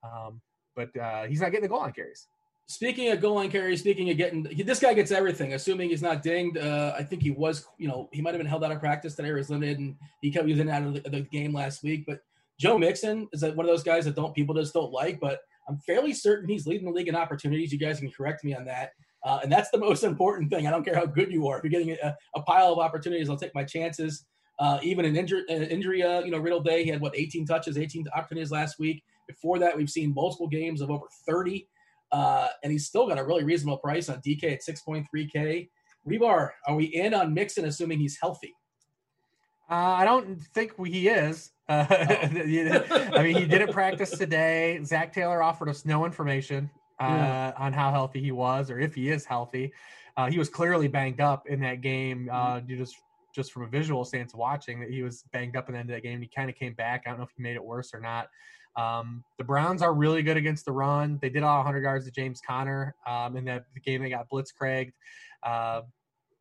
Um, but uh, he's not getting the goal line carries. Speaking of goal line carry, speaking of getting this guy gets everything. Assuming he's not dinged, uh, I think he was. You know, he might have been held out of practice today or is limited, and he kept using out of the, the, game last week. But Joe Mixon is one of those guys that don't people just don't like. But I'm fairly certain he's leading the league in opportunities. You guys can correct me on that. Uh, and that's the most important thing. I don't care how good you are. If you're getting a, a pile of opportunities, I'll take my chances. Uh, even an injury, uh, injury uh, you know, Riddle Day, he had what 18 touches, 18 opportunities last week. Before that, we've seen multiple games of over 30, uh, and he's still got a really reasonable price on DK at 6.3K. Hribar, are we in on Mixon, assuming he's healthy? Uh, I don't think he is. Uh, oh. I mean, he didn't practice today. Zac Taylor offered us no information uh, yeah. on how healthy he was or if he is healthy. Uh, he was clearly banged up in that game. Uh, mm-hmm. just just from a visual stance watching that he was banged up in the end of that game. He kind of came back. I don't know if he made it worse or not. Um, the Browns are really good against the run. They did all 100 yards to James Conner um, in that game they got blitzkrieged. Uh,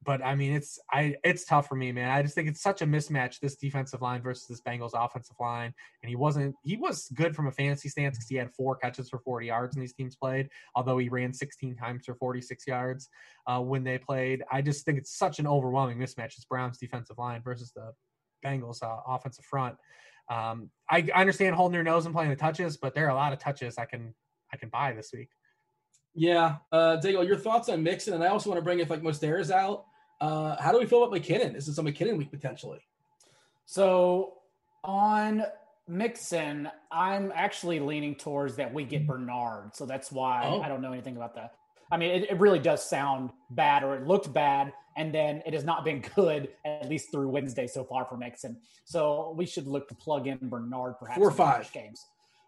but I mean, it's I it's tough for me, man. I just think it's such a mismatch this defensive line versus this Bengals offensive line. And he wasn't he was good from a fantasy stance because he had four catches for 40 yards in these teams played, although he ran 16 times for 46 yards uh, when they played. I just think it's such an overwhelming mismatch. It's Browns defensive line versus the Bengals uh, offensive front. Um, I, I understand holding your nose and playing the touches, but there are a lot of touches I can I can buy this week. Yeah, uh, Daigle, your thoughts on Mixon, and I also want to bring if like Mostert out. Uh, how do we feel about McKinnon? Is this is a McKinnon week potentially. So on Mixon, I'm actually leaning towards that we get Bernard. So that's why oh. I don't know anything about that. I mean, it, it, really does sound bad, or it looked bad, and then it has not been good at least through Wednesday so far for Mixon. So we should look to plug in Bernard perhaps four or five games.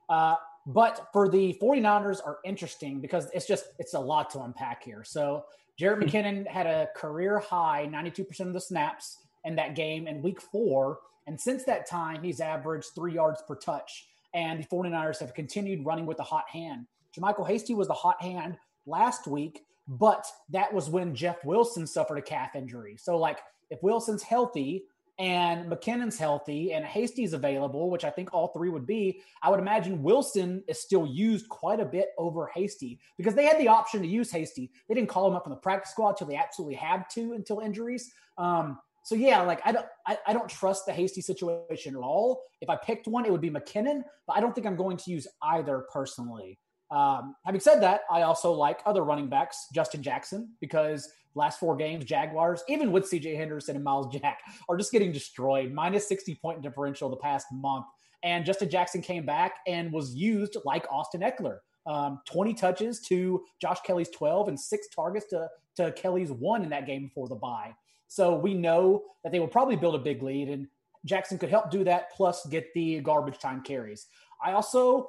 Uh, but for the 49ers are interesting because it's just it's a lot to unpack here. So Jerick hmm. McKinnon had a career high 92% of the snaps in that game in week four. And since that time, he's averaged three yards per touch. And the 49ers have continued running with the hot hand. JaMycal Hasty was the hot hand last week, but that was when Jeff Wilson suffered a calf injury. So, like, if Wilson's healthy, and McKinnon's healthy and Hasty's available, which I think all three would be, I would imagine Wilson is still used quite a bit over Hasty because they had the option to use Hasty. They didn't call him up from the practice squad until they absolutely had to until injuries. Um, so yeah, like I don't, I, I don't trust the Hasty situation at all. If I picked one, it would be McKinnon, but I don't think I'm going to use either personally. Um, having said that, I also like other running backs, Justin Jackson, because last four games, Jaguars, even with CJ Henderson and Myles Jack, are just getting destroyed. Minus 60 point differential the past month. And Justin Jackson came back and was used like Austin Ekeler. Um, 20 touches to Josh Kelley's 12 and six targets to, to Kelley's one in that game before the bye. So we know that they will probably build a big lead, and Jackson could help do that, plus get the garbage time carries. I also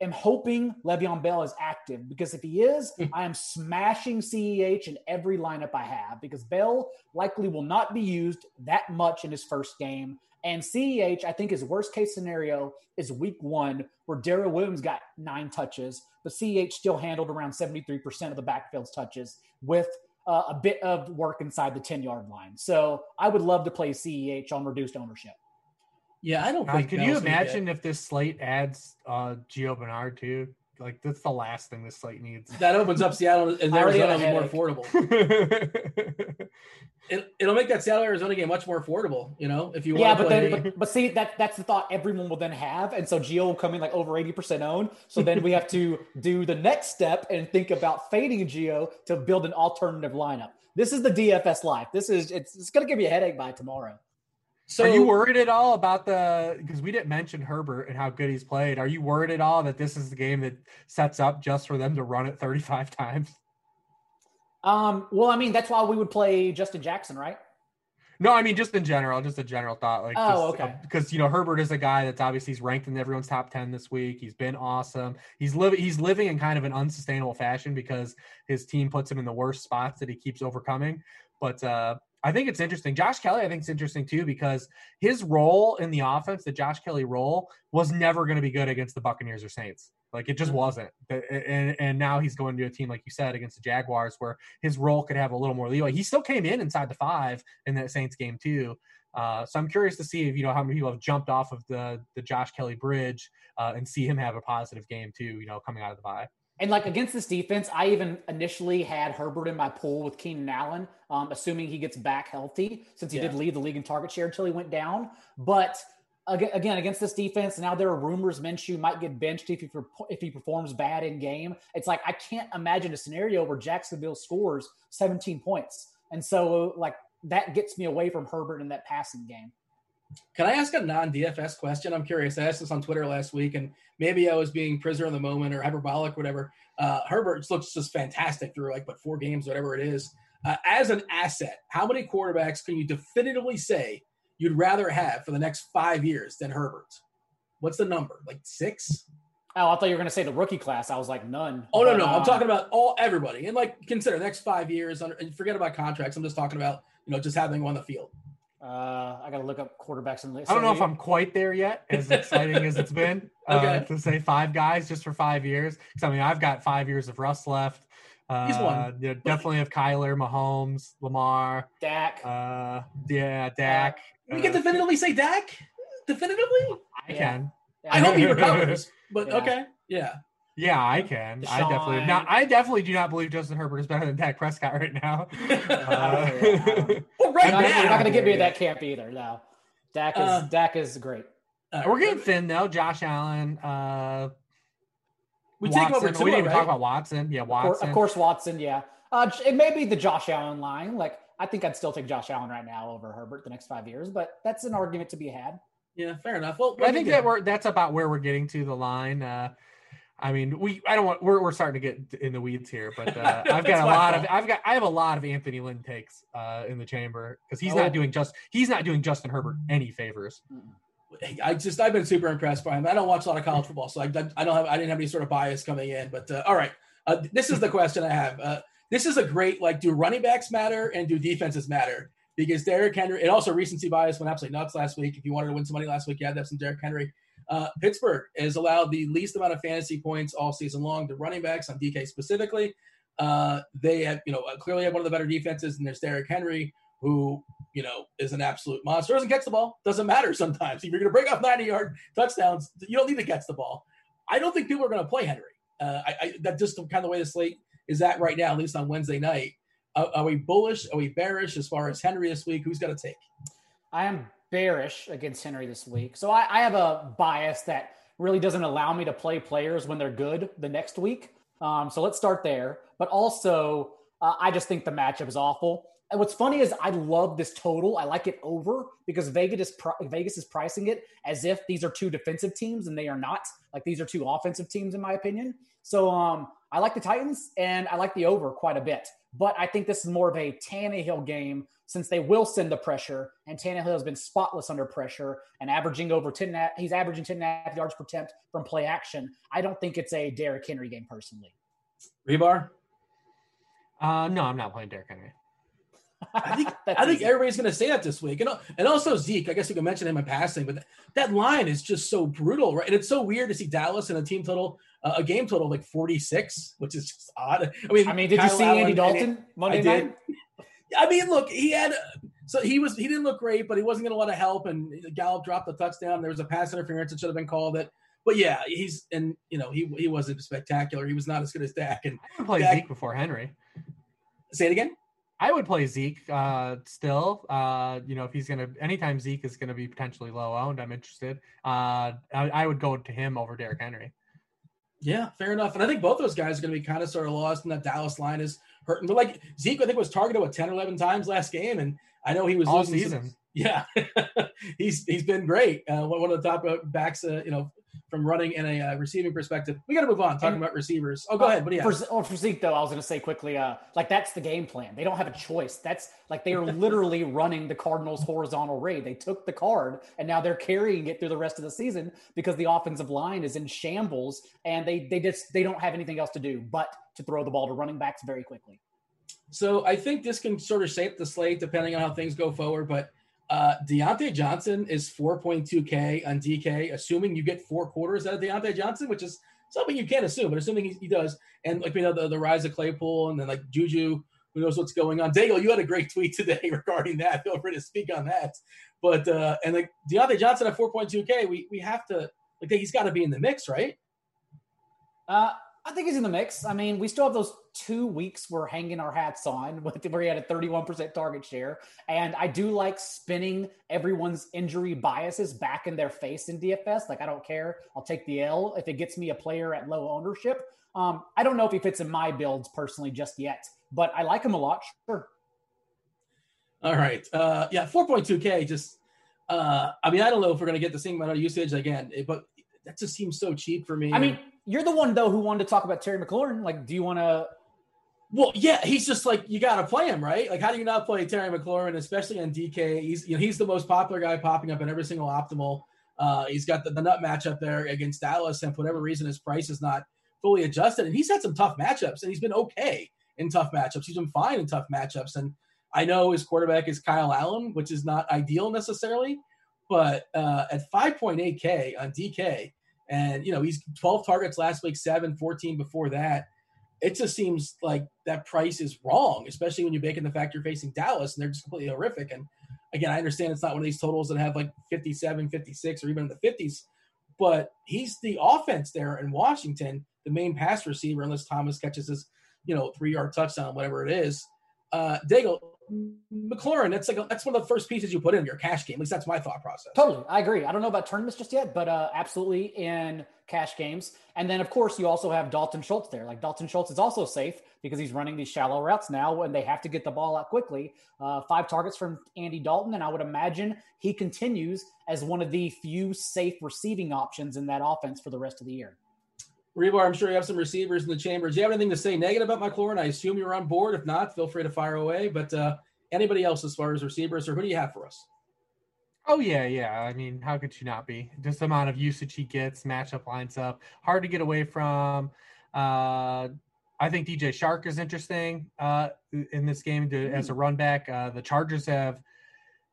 am hoping Le'Veon Bell is active because if he is, hmm. I am smashing CEH in every lineup I have because Bell likely will not be used that much in his first game. And CEH, I think his worst case scenario is week one, where Darrel Williams got nine touches, but CEH still handled around 73% of the backfield's touches with uh, a bit of work inside the 10 yard line. So I would love to play CEH on reduced ownership. Yeah, I don't God, think. Can you imagine if this slate adds uh Gio Bernard too? Like that's the last thing this slate needs. That opens up Seattle and Arizona more affordable. it, will make that Seattle Arizona game much more affordable. You know, if you want. yeah, but then but, but see that that's the thought everyone will then have, and so Gio will come in like over eighty percent owned. So then we have to do the next step and think about fading Gio to build an alternative lineup. This is the DFS life. This is it's, it's going to give you a headache by tomorrow. So, are you worried at all about the because we didn't mention Herbert and how good he's played? Are you worried at all that this is the game that sets up just for them to run it 35 times? Um, well, I mean, that's why we would play Justin Jackson, right? No, I mean just in general, just a general thought. Like, oh, just, okay. Because uh, you know Herbert is a guy that's obviously he's ranked in everyone's top ten this week. He's been awesome. He's living he's living in kind of an unsustainable fashion because his team puts him in the worst spots that he keeps overcoming. But uh, I think it's interesting. Josh Kelley, I think it's interesting too because his role in the offense, the Josh Kelley role, was never going to be good against the Buccaneers or Saints. Like it just mm-hmm. wasn't. And, and now he's going to a team like you said against the Jaguars, where his role could have a little more leeway. He still came in inside the five in that Saints game too. Uh, so I'm curious to see if you know how many people have jumped off of the the Josh Kelley bridge uh, and see him have a positive game too. You know, coming out of the bye. And like against this defense, I even initially had Herbert in my pool with Keenan Allen, um, assuming he gets back healthy, since he yeah. did lead the league in target share until he went down. But again against this defense. Now there are rumors Minshew might get benched if he if he performs bad in game. It's like I can't imagine a scenario where Jacksonville scores 17 points, and so like that gets me away from Herbert in that passing game. Can I ask a non-DFS question? I'm curious. I asked this on Twitter last week, and maybe I was being prisoner of the moment or hyperbolic, whatever. Uh, Herbert looks just fantastic through like but four games, whatever it is. Uh, as an asset, how many quarterbacks can you definitively say you'd rather have for the next five years than Herbert? What's the number? Like six? Oh, I thought you were going to say the rookie class. I was like, none. Oh no, no, I'm uh, talking about all everybody, and like consider the next five years. And forget about contracts. I'm just talking about you know just having on the field. Uh, I got to look up quarterbacks in the. I don't know if I'm quite there yet. As exciting as it's been, okay. uh, to say five guys just for five years. Because I mean, I've got five years of Russ left. Uh, He's one. You know, definitely have Kyler, Mahomes, Lamar, Dak. Uh, yeah, Dak. we can uh, definitively say Dak. Definitively, I can. Yeah. I hope he recovers. But yeah. okay, yeah. Yeah, I can. Deshaun. I definitely now. I definitely do not believe Justin Herbert is better than Dak Prescott right now. Uh, well, right now, you're not going to get me that camp either. No, Dak is uh, Dak is great. Uh, We're getting thin though. Josh Allen. Uh, we Watson. take over Tua, We didn't even right? talk about Watson. Yeah, Watson. Of course, of course Watson. Yeah, uh, it may be the Josh Allen line. Like I think I'd still take Josh Allen right now over Herbert the next five years, but that's an argument to be had. Yeah, fair enough. Well, I think that we're that's about where we're getting to the line. Uh, I mean, we I don't want we're we're starting to get in the weeds here, but uh, I've got a lot of I've got I have a lot of Anthony Lynn takes uh, in the chamber because he's oh. not doing just he's not doing Justin Herbert any favors. I just I've been super impressed by him. I don't watch a lot of college football, so I, I don't have I didn't have any sort of bias coming in. But uh, all right, uh, this is the question I have. Uh, this is a great like do running backs matter and do defenses matter? Because Derrick Henry and also recency bias went absolutely nuts last week. If you wanted to win some money last week, you had to have some Derrick Henry. Uh, Pittsburgh has allowed the least amount of fantasy points all season long to running backs on DK specifically. Uh, they have, you know, clearly have one of the better defenses, and there's Derrick Henry, who, you know, is an absolute monster. Doesn't catch the ball. Doesn't matter sometimes. If you're going to break off 90 yard touchdowns, you don't need to catch the ball. I don't think people are going to play Henry. Uh, I, I, that's just kind of the way the slate is at right now, at least on Wednesday night. Uh, are we bullish? Are we bearish as far as Henry this week? Who's going to take? I am bearish against Henry this week. So I, I, have a bias that really doesn't allow me to play players when they're good the next week. Um, so let's start there. But also, uh, I just think the matchup is awful. And what's funny is I love this total. I like it over because Vegas is Vegas is pricing it as if these are two defensive teams and they are not. Like these are two offensive teams in my opinion. So um, I like the Titans and I like the over quite a bit. But I think this is more of a Tannehill game since they will send the pressure, and Tannehill has been spotless under pressure and averaging over 10, he's averaging 10 and a half yards per attempt from play action. I don't think it's a Derrick Henry game personally. Hribar? Uh, no, I'm not playing Derrick Henry. I think I think everybody's going to say that this week, and and also Zeke. I guess you can mention him in passing, but that line is just so brutal, right? And it's so weird to see Dallas in a team total, uh, a game total like forty six, which is just odd. I mean, I mean, did Kyle you see Allen, Andy Dalton Monday night? I mean, look, he had so he was he didn't look great, but he wasn't going to want to help, and Gallup dropped the touchdown. There was a pass interference that should have been called. It, but yeah, he's and you know he he wasn't spectacular. He was not as good as Dak. And I would play Dak, Zeke before Henry. Say it again. I would play Zeke uh, still. Uh, you know, if he's gonna anytime Zeke is gonna be potentially low owned, I'm interested. Uh, I, I would go to him over Derrick Henry. Yeah, fair enough. And I think both those guys are going to be kind of sort of lost in that Dallas line is hurting. But like Zeke, I think was targeted what 10 or 11 times last game, and I know he was all season. Some, yeah, he's he's been great. Uh, one of the top backs, uh, you know, from running and a uh, receiving perspective. We got to move on talking and, about receivers. Oh, go uh, ahead. But yeah, for, oh, for Zeke though, I was going to say quickly, uh, like that's the game plan. They don't have a choice. That's like they are literally running the Cardinals horizontal raid. They took the card and now they're carrying it through the rest of the season because the offensive line is in shambles and they they just they don't have anything else to do but to throw the ball to running backs very quickly. So I think this can sort of shape the slate depending on how things go forward, but uh, Diontae Johnson is 4.2K on DK, assuming you get four quarters out of Diontae Johnson, which is something you can't assume, but assuming he, he does. And like we know the, the rise of Claypool and then like Juju, who knows what's going on. Daigle, you had a great tweet today regarding that. Feel free to speak on that. But uh, and like Diontae Johnson at 4.2K, we we have to like he's got to be in the mix, right? Uh, I think he's in the mix. I mean, we still have those two weeks we're hanging our hats on with where he had a 31% target share. And I do like spinning everyone's injury biases back in their face in DFS. Like I don't care. I'll take the L if it gets me a player at low ownership. Um, I don't know if he fits in my builds personally just yet, but I like him a lot. Sure. All right. Uh, yeah, 4.2K. Just, uh, I mean, I don't know if we're going to get the same amount of usage again, but that just seems so cheap for me. I mean, you're the one though who wanted to talk about Terry McLaurin. Like, do you want to? Well, yeah, he's just like you got to play him, right? Like, how do you not play Terry McLaurin, especially on DK? He's you know he's the most popular guy popping up in every single optimal. Uh, he's got the, the nut matchup there against Dallas, and for whatever reason, his price is not fully adjusted. And he's had some tough matchups, and he's been okay in tough matchups. He's been fine in tough matchups, and I know his quarterback is Kyle Allen, which is not ideal necessarily, but uh, at 5.8K on DK, and, you know, he's 12 targets last week, 7, 14 before that. It just seems like that price is wrong, especially when you bake in the fact you're facing Dallas and they're just completely horrific. And again, I understand it's not one of these totals that have like 57, 56, or even in the 50s, but he's the offense there in Washington, the main pass receiver, unless Thomas catches his, you know, three yard touchdown, whatever it is. Uh, Daigle, McLaurin, that's like a, that's one of the first pieces you put in your cash game. At least that's my thought process. Totally, I agree. I don't know about tournaments just yet, but uh, absolutely in cash games. And then of course you also have Dalton Schultz there. Like Dalton Schultz is also safe because he's running these shallow routes now and they have to get the ball out quickly. Uh, five targets from Andy Dalton, and I would imagine he continues as one of the few safe receiving options in that offense for the rest of the year. Hribar, I'm sure you have some receivers in the chamber. Do you have anything to say negative about McLaurin? I assume you're on board. If not, feel free to fire away. But uh, anybody else as far as receivers, or who do you have for us? Oh yeah, yeah. I mean, how could you not be? Just the amount of usage he gets, matchup lines up, hard to get away from. Uh, I think DJ Chark is interesting uh, in this game to, as a run back. Uh, the Chargers have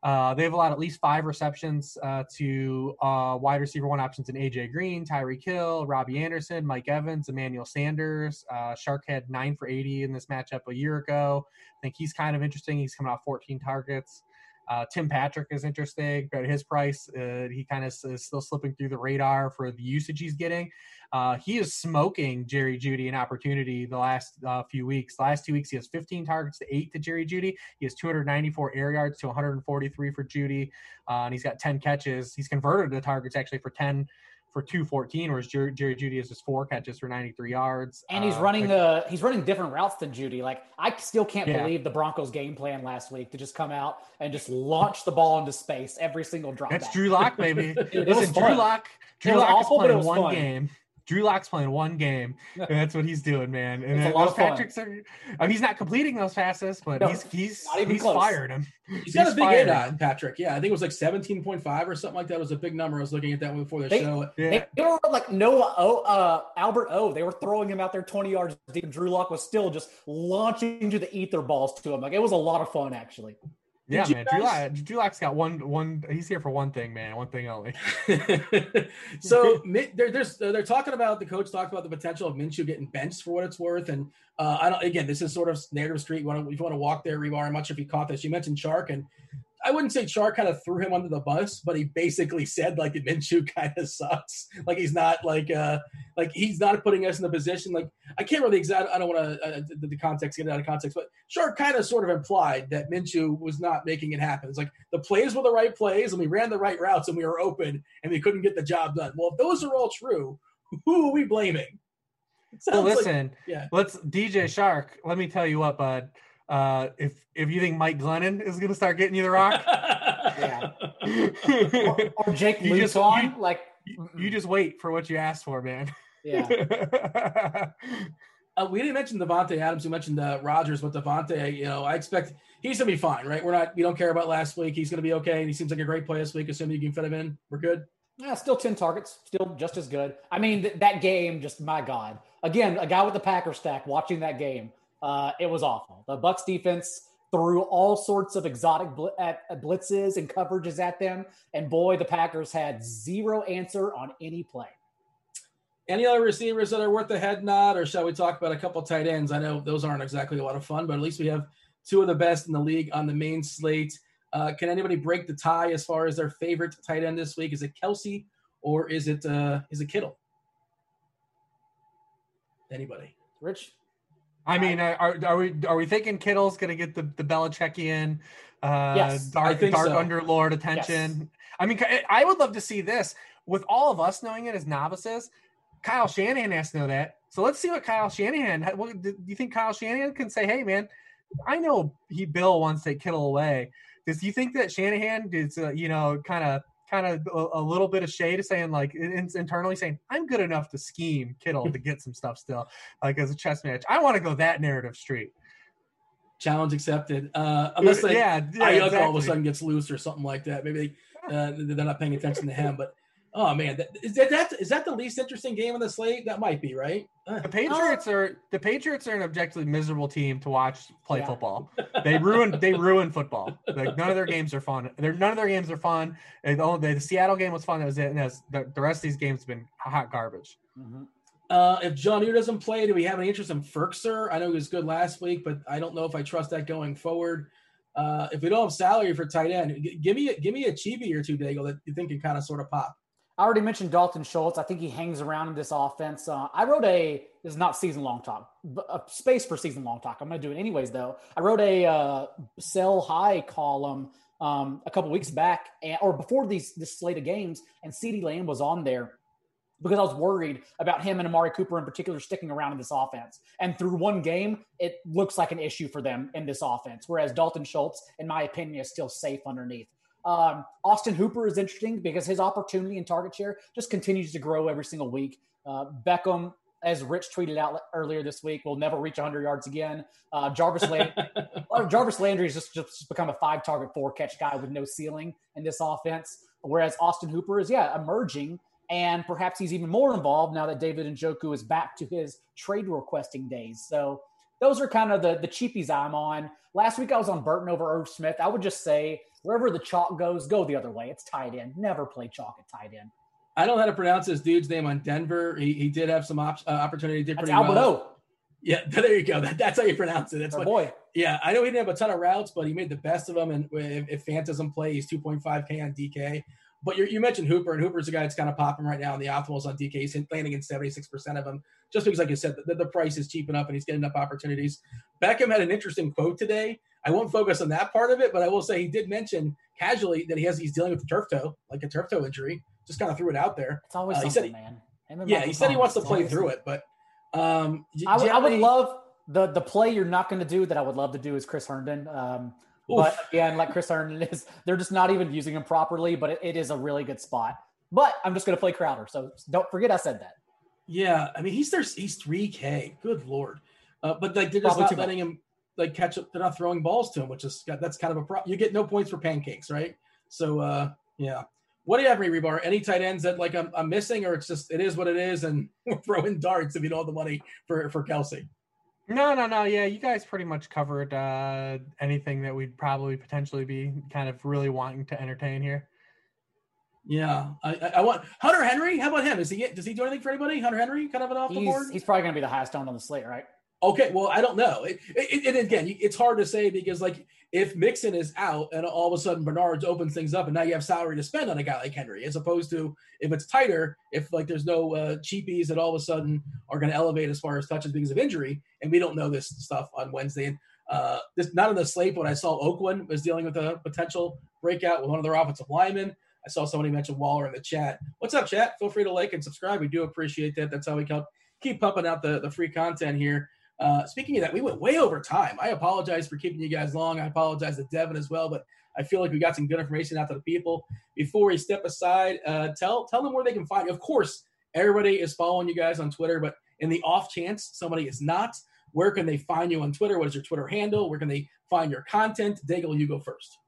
uh, they've allowed at least five receptions uh, to uh, wide receiver one options in AJ Green, Tyreek Hill, Robby Anderson, Mike Evans, Emmanuel Sanders. Uh, Chark had nine for 80 in this matchup a year ago. I think he's kind of interesting. He's coming off 14 targets. Uh, Tim Patrick is interesting, but his price, uh, he kind of is still slipping through the radar for the usage he's getting. Uh, he is smoking Jerry Jeudy an opportunity the last uh, few weeks. The last two weeks, he has 15 targets to eight to Jerry Jeudy. He has 294 air yards to 143 for Jeudy, uh, and he's got 10 catches. He's converted the targets actually for 10 for 214, whereas Jerry, Jerry Jeudy has just four catches for 93 yards. And he's uh, running the he's running different routes than Jeudy. Like I still can't yeah. believe the Broncos game plan last week to just come out and just launch the ball into space every single drop. That's Drew Lock, baby. Listen, Drew Lock. Drew Lock awful, is playing one fun. game. Drew Lock's playing one game, and that's what he's doing, man. And then those Patrick's are, I mean, he's not completing those passes, but no, he's he's he's close. fired him. he's, he's got a big hit on Patrick. Yeah, I think it was like seventeen point five or something like that. It was a big number. I was looking at that one before the they, show. Yeah. They, were like Noah O, uh, Albert O. They were throwing him out there twenty yards deep. Drew Lock was still just launching to the ether balls to him. Like it was a lot of fun, actually. Yeah, man. Guys... Drew, Lock, Drew Lock's got one one. He's here for one thing, man. One thing only. so they're, there's they're talking about the coach talked about the potential of Minshew getting benched for what it's worth, and uh, I don't. Again, this is sort of narrative street. You want to, if you want to walk there, Hribar. I'm not sure if you caught this. You mentioned Chark, and I wouldn't say Chark kind of threw him under the bus, but he basically said like Minshew kind of sucks. Like he's not like uh like he's not putting us in the position. Like I can't really exact. I don't want to uh, the, the, context get it out of context, but Chark kind of sort of implied that Minshew was not making it happen. It's like the plays were the right plays and we ran the right routes and we were open and we couldn't get the job done. Well, if those are all true, who are we blaming? Well, listen, like, yeah. Let's DJ Chark. Let me tell you what, bud uh, if if you think Mike Glennon is going to start getting you the rock, yeah, or, or Jake you just, you, like you, you, just wait for what you asked for, man. Yeah. uh, we didn't mention Davante Adams. We mentioned uh, Rodgers, but Davante, you know, I expect he's gonna be fine, right? We're not, we don't care about last week. He's gonna be okay, and he seems like a great play this week. Assuming you can fit him in, we're good. Yeah, still ten targets, still just as good. I mean, th- that game, just my God. Again, a guy with the Packer stack watching that game uh, it was awful. The Bucs defense threw all sorts of exotic bl- at, at blitzes and coverages at them, and boy, the Packers had zero answer on any play. Any other receivers that are worth a head nod, or shall we talk about a couple tight ends? I know those aren't exactly a lot of fun, but at least we have two of the best in the league on the main slate. Uh, can anybody break the tie as far as their favorite tight end this week? Is it Kelce or is it uh, is it Kittle? Anybody? Rich? I mean, are, are we are we thinking Kittle's going to get the the Belichickian, uh, Yes, dark dark so. underlord attention? I mean, I would love to see this with all of us knowing it as novices. Kyle Shanahan has to know that. So let's see what Kyle Shanahan. What, do you think Kyle Shanahan can say? Hey, man, I know he Bill wants to take Kittle away. Does you think that Shanahan is, uh, you know, kind of kind of a, a little bit of shade saying like in, internally saying I'm good enough to scheme Kittle to get some stuff still like as a chess match. I want to go that narrative street. Challenge accepted. Uh, unless they, yeah, yeah Aiyuk exactly. all of a sudden gets loose or something like that. Maybe they, uh, they're not paying attention to him. But oh man, that, is that, that is that the least interesting game on the slate? That might be right. Uh, The Patriots are the Patriots are an objectively miserable team to watch play Yeah. football. They ruin they ruin football. Like none of their games are fun. They're, none of their games are fun. And The, only- the Seattle game was fun. That was it. And that's, the, the rest of these games have been hot garbage. Mhm. Uh, if Jonnu doesn't play, do we have any interest in Firkser? I know he was good last week, but I don't know if I trust that going forward. Uh, if we don't have salary for tight end, g- give me a, give me a Chibi or two, Daigle, that you think can kind of sort of pop. I already mentioned Dalton Schultz. I think he hangs around in this offense. Uh, I wrote a this is not season long talk, but a space for season long talk. I'm going to do it anyways, though. I wrote a uh, sell high column um, a couple weeks back, and, or before these this slate of games, and CeeDee Lamb was on there because I was worried about him and Amari Cooper in particular sticking around in this offense. And through one game, it looks like an issue for them in this offense. Whereas Dalton Schultz, in my opinion, is still safe underneath. Um, Austin Hooper is interesting because his opportunity and target share just continues to grow every single week. Uh, Beckham, as Rich tweeted out earlier this week, will never reach 100 yards again. Uh, Jarvis Land- Jarvis Landry has just, just become a five target, four catch guy with no ceiling in this offense. Whereas Austin Hooper is, yeah, emerging. And perhaps he's even more involved now that David Njoku is back to his trade requesting days. So those are kind of the, the cheapies I'm on. Last week I was on Burton over Irv Smith. I would just say wherever the chalk goes, go the other way. It's tight end. Never play chalk at tight end. I don't know how to pronounce this dude's name on Denver. He, he did have some op- uh, opportunity. Did That's pretty Albert well. O. Yeah, there you go. That, that's how you pronounce it. That's what. boy. Yeah, I know he didn't have a ton of routes, but he made the best of them. And if, if Phantasm play, he's 2.5K on DK. But you you mentioned Hooper, and Hooper's the guy that's kind of popping right now in the optimals on DK. He's playing against 76% of them, just because, like you said, the, the price is cheap enough and he's getting enough opportunities. Beckham had an interesting quote today. I won't focus on that part of it, but I will say he did mention casually that he has he's dealing with a turf toe, like a turf toe injury. Just kind of threw it out there. It's always Uh, he something, said he- man. Yeah, he said he wants to play through it, but um, I would, I would love the the play you're not going to do that I would love to do is Chris Herndon. Um, but again, like Chris Herndon is, they're just not even using him properly. But it, it is a really good spot. But I'm just going to play Crowder, so don't forget I said that. Yeah, I mean he's there. He's three K. Good lord. Uh, but like they're just Probably not much. letting him like catch up. They're not throwing balls to him, which is that's kind of a problem. You get no points for pancakes, right? So uh, yeah. What do you have, me Hribar? Any tight ends that like I'm, I'm missing, or it's just it is what it is, and we're throwing darts if you don't have the money for for Kelce. No, no, no. Yeah, you guys pretty much covered uh, anything that we'd probably potentially be kind of really wanting to entertain here. Yeah, I, I, I want Hunter Henry. How about him? Is he does he do anything for anybody? Hunter Henry, kind of an off the board. He's, he's probably going to be the highest owned on the slate, right? Okay, well, I don't know. It, it, and again, it's hard to say because, like, if Mixon is out and all of a sudden Bernard's opens things up, and now you have salary to spend on a guy like Henry, as opposed to if it's tighter, if like there's no uh, cheapies that all of a sudden are going to elevate as far as touches because of injury, and we don't know this stuff on Wednesday. And uh, this not on the slate, but I saw Oakland was dealing with a potential breakout with one of their offensive linemen. I saw somebody mention Waller in the chat. What's up, chat? Feel free to like and subscribe. We do appreciate that. That's how we help keep pumping out the, the free content here. Uh, speaking of that, we went way over time. I apologize for keeping you guys long. I apologize to Devin as well, but I feel like we got some good information out to the people. Before we step aside, uh, tell tell them where they can find you. Of course, everybody is following you guys on Twitter, but in the off chance somebody is not, where can they find you on Twitter? What is your Twitter handle? Where can they find your content? Daigle, you go first.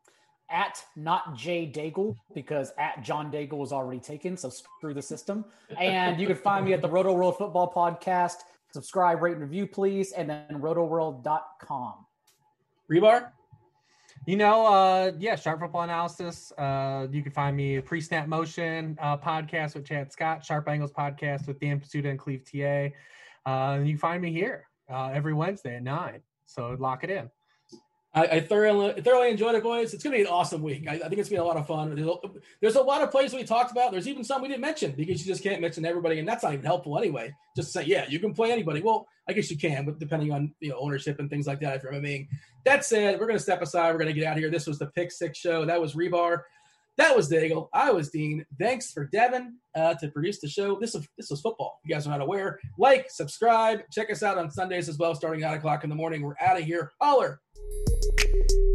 At not Jay Daigle because at John Daigle was already taken, so screw the system. And you can find me at the Rotoworld Football Podcast. Subscribe, rate, and review, please, and then rotoworld.com. Hribar? You know, uh, yeah, Sharp Football Analysis. Uh, you can find me pre snap motion uh, podcast with Chad Scott, Sharp Angles podcast with Dan Pizzuta and Cleve TA. Uh, and you can find me here uh, every Wednesday at nine. So lock it in. I, I, thoroughly thoroughly enjoyed it, boys. It's going to be an awesome week. I, I think it's going to be a lot of fun. There's a, there's a, lot of plays we talked about. There's even some we didn't mention because you just can't mention everybody, and that's not even helpful anyway. Just say, yeah, you can play anybody. Well, I guess you can, but depending on you know ownership and things like that, if you're MMAing. That said, we're going to step aside. We're going to get out of here. This was the Pick Six show. That was Hribar. That was Daigle. I was Dean. Thanks for Devin uh, to produce the show. This was this was football. You guys are not aware. Like, subscribe. Check us out on Sundays as well, starting nine o'clock in the morning. We're out of here. Holler. Thank you.